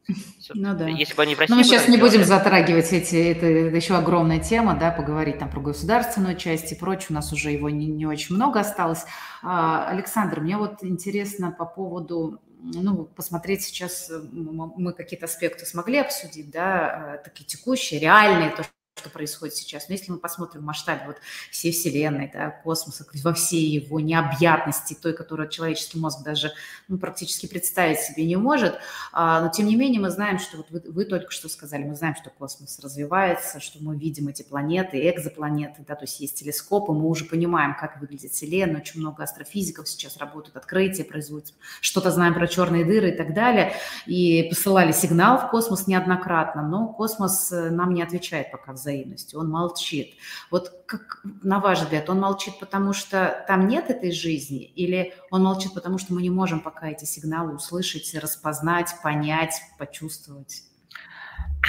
Ну да. Если бы они в России... Но мы сейчас не будем затрагивать эти, это, это еще огромная тема, да, поговорить там про государственную часть и прочее. У нас уже его не, не очень много осталось. А, Александр, мне вот интересно по поводу ну, посмотреть сейчас, мы какие-то аспекты смогли обсудить, да, такие текущие, реальные, то, что происходит сейчас. Но если мы посмотрим масштаб вот всей Вселенной, да, космоса, во всей его необъятности, той, которую человеческий мозг даже ну, практически представить себе не может, а, но тем не менее мы знаем, что вот вы, вы только что сказали, мы знаем, что космос развивается, что мы видим эти планеты, экзопланеты, да, то есть есть телескопы, мы уже понимаем, как выглядит Вселенная, очень много астрофизиков сейчас работают, открытия производятся, что-то знаем про черные дыры и так далее, и посылали сигнал в космос неоднократно, но космос э, нам не отвечает пока взаимно взаимностью, он молчит. Вот как, на ваш взгляд, он молчит, потому что там нет этой жизни, или он молчит, потому что мы не можем пока эти сигналы услышать, распознать, понять, почувствовать,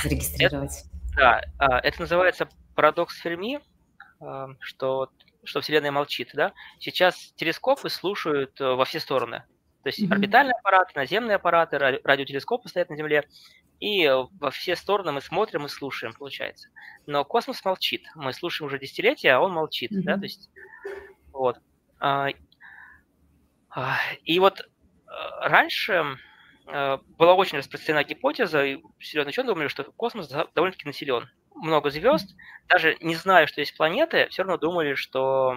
зарегистрировать? Это, да, а, это называется парадокс Ферми, а, что, что Вселенная молчит. Да? Сейчас телескопы слушают э, во все стороны. То есть mm-hmm. орбитальные аппараты, наземные аппараты, радиотелескопы стоят на Земле, и во все стороны мы смотрим и слушаем, получается. Но космос молчит. Мы слушаем уже десятилетия, а он молчит, mm-hmm. да, то есть вот. А, а, и вот а, раньше была очень распространена гипотеза, и серьезно ученые думали, что космос довольно-таки населен. Много звезд, даже не зная, что есть планеты, все равно думали, что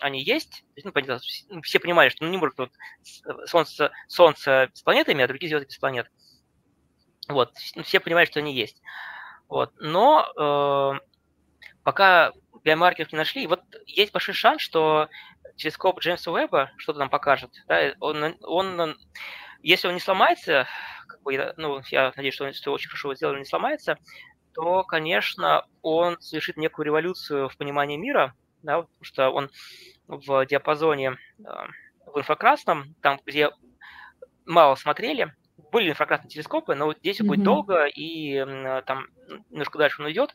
они есть. Ну, понятно, все понимали, что ну, не может вот Солнце, Солнце с планетами, а другие звезды без планет. Вот, ну, все понимают, что они есть. Вот, но э, пока биомаркеров не нашли, вот есть большой шанс, что телескоп Джеймса Уэбба что-то нам покажет. Да? Он, он, если он не сломается, как бы, ну, я надеюсь, что он все очень хорошо сделал, не сломается, то, конечно, он совершит некую революцию в понимании мира, да, потому что он в диапазоне э, в инфракрасном, там, где мало смотрели, были инфракрасные телескопы, но вот здесь mm-hmm. будет долго, и э, там немножко дальше он идет.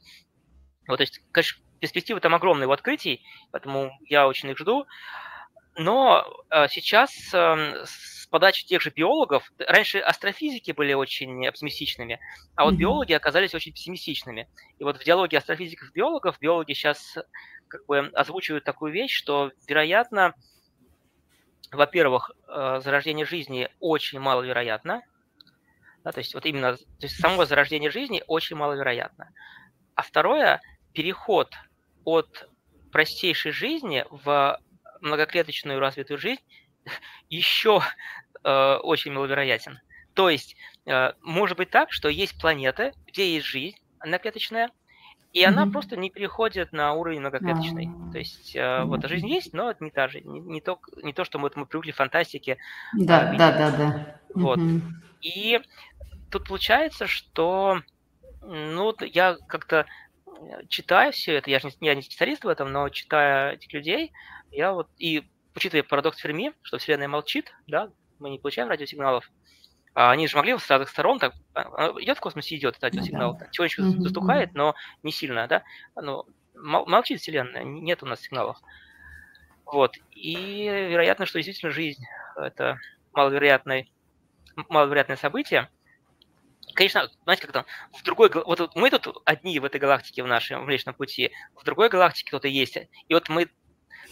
Вот, то есть, конечно, перспективы там огромные в открытий, поэтому я очень их жду. Но э, сейчас э, с подачи тех же биологов, раньше астрофизики были очень оптимистичными, а вот mm-hmm. биологи оказались очень пессимистичными. И вот в диалоге астрофизиков и биологов биологи сейчас как бы озвучивают такую вещь, что, вероятно, во-первых, э, зарождение жизни очень маловероятно, да, то есть вот именно то есть само зарождение жизни очень маловероятно. А второе, переход от простейшей жизни в многоклеточную развитую жизнь *laughs* еще э, очень маловероятен. То есть э, может быть так, что есть планеты, где есть жизнь одноклеточная, и mm-hmm. она просто не переходит на уровень многоклеточный. Mm-hmm. То есть э, вот жизнь есть, но это не та же, не, не, то, не то, что мы, мы привыкли в фантастике. Да, а, да, да, да. Вот. Mm-hmm. И тут получается, что ну, я как-то э, читаю все это, я же не, я не специалист в этом, но читая этих людей, я вот, и учитывая парадокс Ферми, что Вселенная молчит, да, мы не получаем радиосигналов, а они же могли с разных сторон, так, а, а, идет в космосе, идет радиосигнал, да. тихонечко mm-hmm. затухает, но не сильно, да, ну, молчит Вселенная, нет у нас сигналов. Вот, и вероятно, что действительно жизнь – это маловероятное, маловероятное событие, конечно, знаете, там, в другой, вот мы тут одни в этой галактике, в нашем Млечном Пути, в другой галактике кто-то есть, и вот мы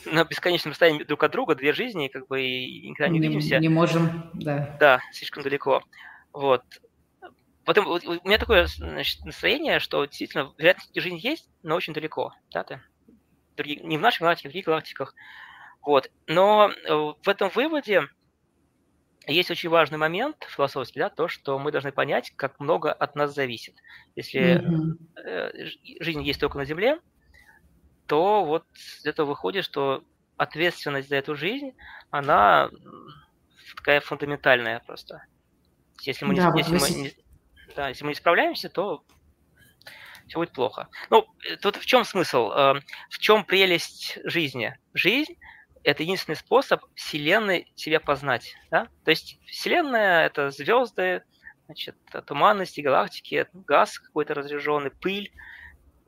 на бесконечном расстоянии друг от друга, две жизни, как бы и никогда не, не увидимся. Не можем, да. Да, слишком далеко. Вот. Потом у меня такое значит, настроение, что действительно вероятность жизни есть, но очень далеко. Да, ты? Не в нашей галактике, а в других галактиках. Вот. Но э, в этом выводе есть очень важный момент философский, да, то, что мы должны понять, как много от нас зависит. Если mm-hmm. жизнь есть только на Земле, то вот это выходит, что ответственность за эту жизнь, она такая фундаментальная просто. Если мы, да, не, если, вот мы не, да, если мы не справляемся, то все будет плохо. Ну, тут в чем смысл? Эм, в чем прелесть жизни? Жизнь это единственный способ Вселенной себя познать. Да? То есть Вселенная — это звезды, значит, туманности, галактики, газ какой-то разряженный, пыль.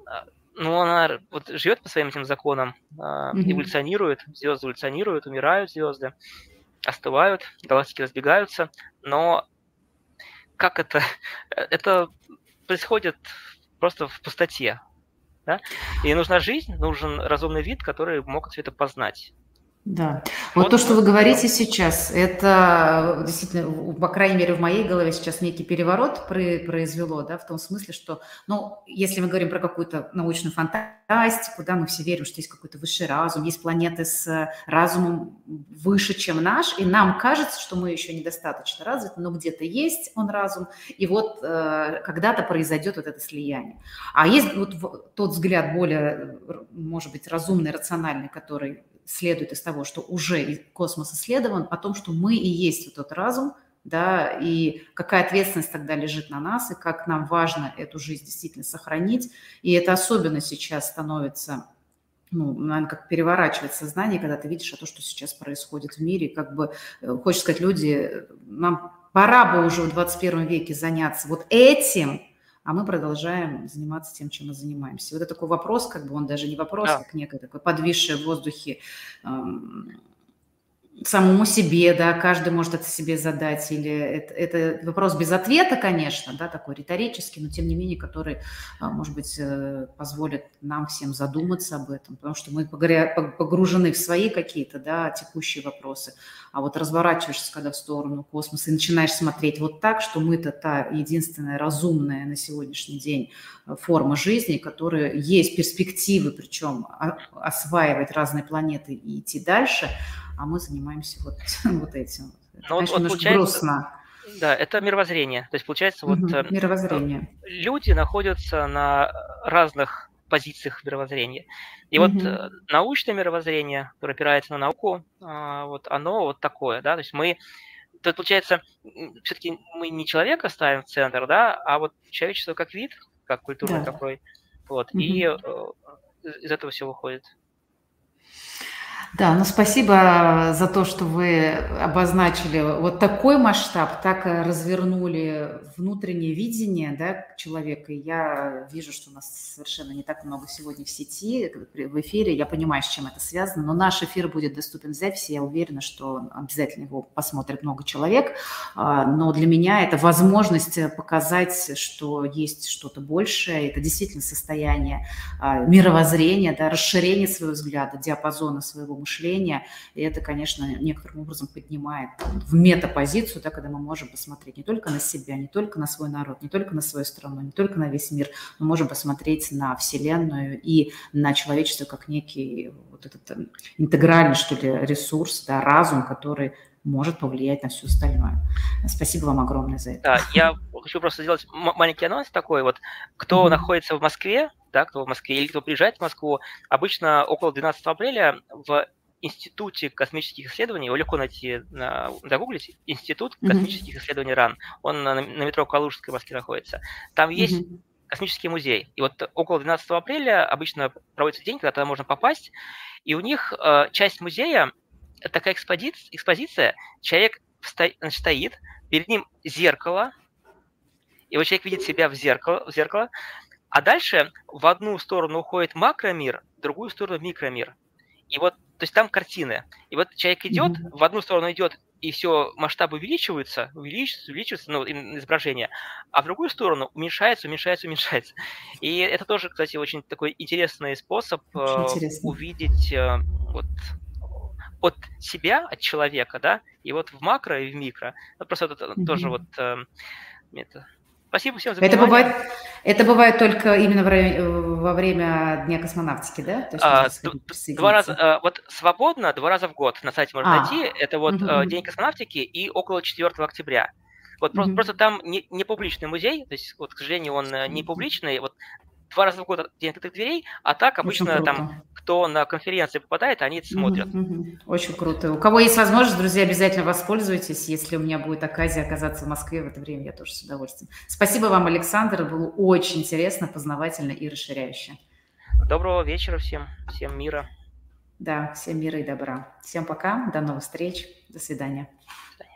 А, ну, она вот живет по своим этим законам, mm-hmm. эволюционирует, звезды эволюционируют, умирают звезды, остывают, галактики разбегаются, но как это? Это происходит просто в пустоте. Да? И нужна жизнь, нужен разумный вид, который мог все это познать. Да. Вот, вот то, что вы говорите сейчас, это действительно, по крайней мере, в моей голове сейчас некий переворот произвело, да, в том смысле, что, ну, если мы говорим про какую-то научную фантастику, да, мы все верим, что есть какой-то высший разум, есть планеты с разумом выше, чем наш, и нам кажется, что мы еще недостаточно развиты, но где-то есть он разум, и вот э, когда-то произойдет вот это слияние. А есть вот тот взгляд более, может быть, разумный, рациональный, который следует из того, что уже космос исследован, о том, что мы и есть вот тот разум, да, и какая ответственность тогда лежит на нас, и как нам важно эту жизнь действительно сохранить. И это особенно сейчас становится, ну, наверное, как переворачивать сознание, когда ты видишь о том, что сейчас происходит в мире. Как бы, э, хочется сказать, люди, нам пора бы уже в 21 веке заняться вот этим, а мы продолжаем заниматься тем, чем мы занимаемся. Вот это такой вопрос, как бы он даже не вопрос, да. как некое такое подвисшее в воздухе эм, самому себе, да, каждый может это себе задать, или это, это вопрос без ответа, конечно, да, такой риторический, но тем не менее, который, а, может быть, э, позволит нам всем задуматься об этом, потому что мы погружены в свои какие-то, да, текущие вопросы, а вот разворачиваешься, когда в сторону космоса и начинаешь смотреть вот так, что мы-то та единственная разумная на сегодняшний день э, форма жизни, которая есть перспективы, причем осваивать разные планеты и идти дальше – а мы занимаемся вот, *laughs* вот этим. Это, ну, конечно, вот, вот грустно. Да, это мировоззрение. То есть, получается, вот угу, мировоззрение. люди находятся на разных позициях мировоззрения. И угу. вот э, научное мировоззрение, которое опирается на науку, а, вот оно вот такое, да, то есть мы, то получается, все-таки мы не человека ставим в центр, да, а вот человечество как вид, как культурный да. такой, вот, угу. и э, из этого все выходит. Да, ну спасибо за то, что вы обозначили вот такой масштаб, так развернули внутреннее видение да, человека. Я вижу, что у нас совершенно не так много сегодня в сети, в эфире. Я понимаю, с чем это связано, но наш эфир будет доступен в записи. Я уверена, что обязательно его посмотрит много человек. А, но для меня это возможность показать, что есть что-то большее. Это действительно состояние а, мировоззрения, да, расширение своего взгляда, диапазона своего мышления, и это, конечно, некоторым образом поднимает в метапозицию, да, когда мы можем посмотреть не только на себя, не только на свой народ, не только на свою страну, не только на весь мир, мы можем посмотреть на Вселенную и на человечество как некий вот этот э, интегральный, что ли, ресурс, да, разум, который может повлиять на все остальное. Спасибо вам огромное за это. Да, я хочу просто сделать маленький анонс такой. Вот кто mm-hmm. находится в Москве, да, кто в Москве или кто приезжает в Москву, обычно около 12 апреля в Институте космических исследований, его легко найти, на, загуглить, Институт космических mm-hmm. исследований РАН, он на, на метро Калужской в Москве находится. Там есть mm-hmm. космический музей, и вот около 12 апреля обычно проводится день, когда туда можно попасть, и у них э, часть музея, такая экспозиция, экспозиция человек сто, значит, стоит, перед ним зеркало, и вот человек видит себя в зеркало, в зеркало, а дальше в одну сторону уходит макромир, в другую сторону микромир. И вот то есть там картины. И вот человек идет, mm-hmm. в одну сторону идет, и все, масштабы увеличиваются, увеличиваются, увеличиваются, ну, изображение, а в другую сторону уменьшается, уменьшается, уменьшается. И это тоже, кстати, очень такой интересный способ э, увидеть э, вот от себя, от человека, да, и вот в макро и в микро. Ну, просто это mm-hmm. тоже вот э, это Спасибо всем за это бывает, это бывает только именно во время Дня космонавтики, да? То есть а, два раза, а, вот свободно два раза в год на сайте можно а, найти. Это вот угу. День космонавтики и около 4 октября. Вот mm просто, просто там не, не публичный музей, то есть, вот, к сожалению, он не публичный. Вот два раза в год день открытых дверей, а так обычно там, кто на конференции попадает, они это смотрят. Очень круто. У кого есть возможность, друзья, обязательно воспользуйтесь. Если у меня будет оказия оказаться в Москве в это время, я тоже с удовольствием. Спасибо вам, Александр. Было очень интересно, познавательно и расширяюще. Доброго вечера всем. Всем мира. Да, всем мира и добра. Всем пока. До новых встреч. До свидания. До свидания.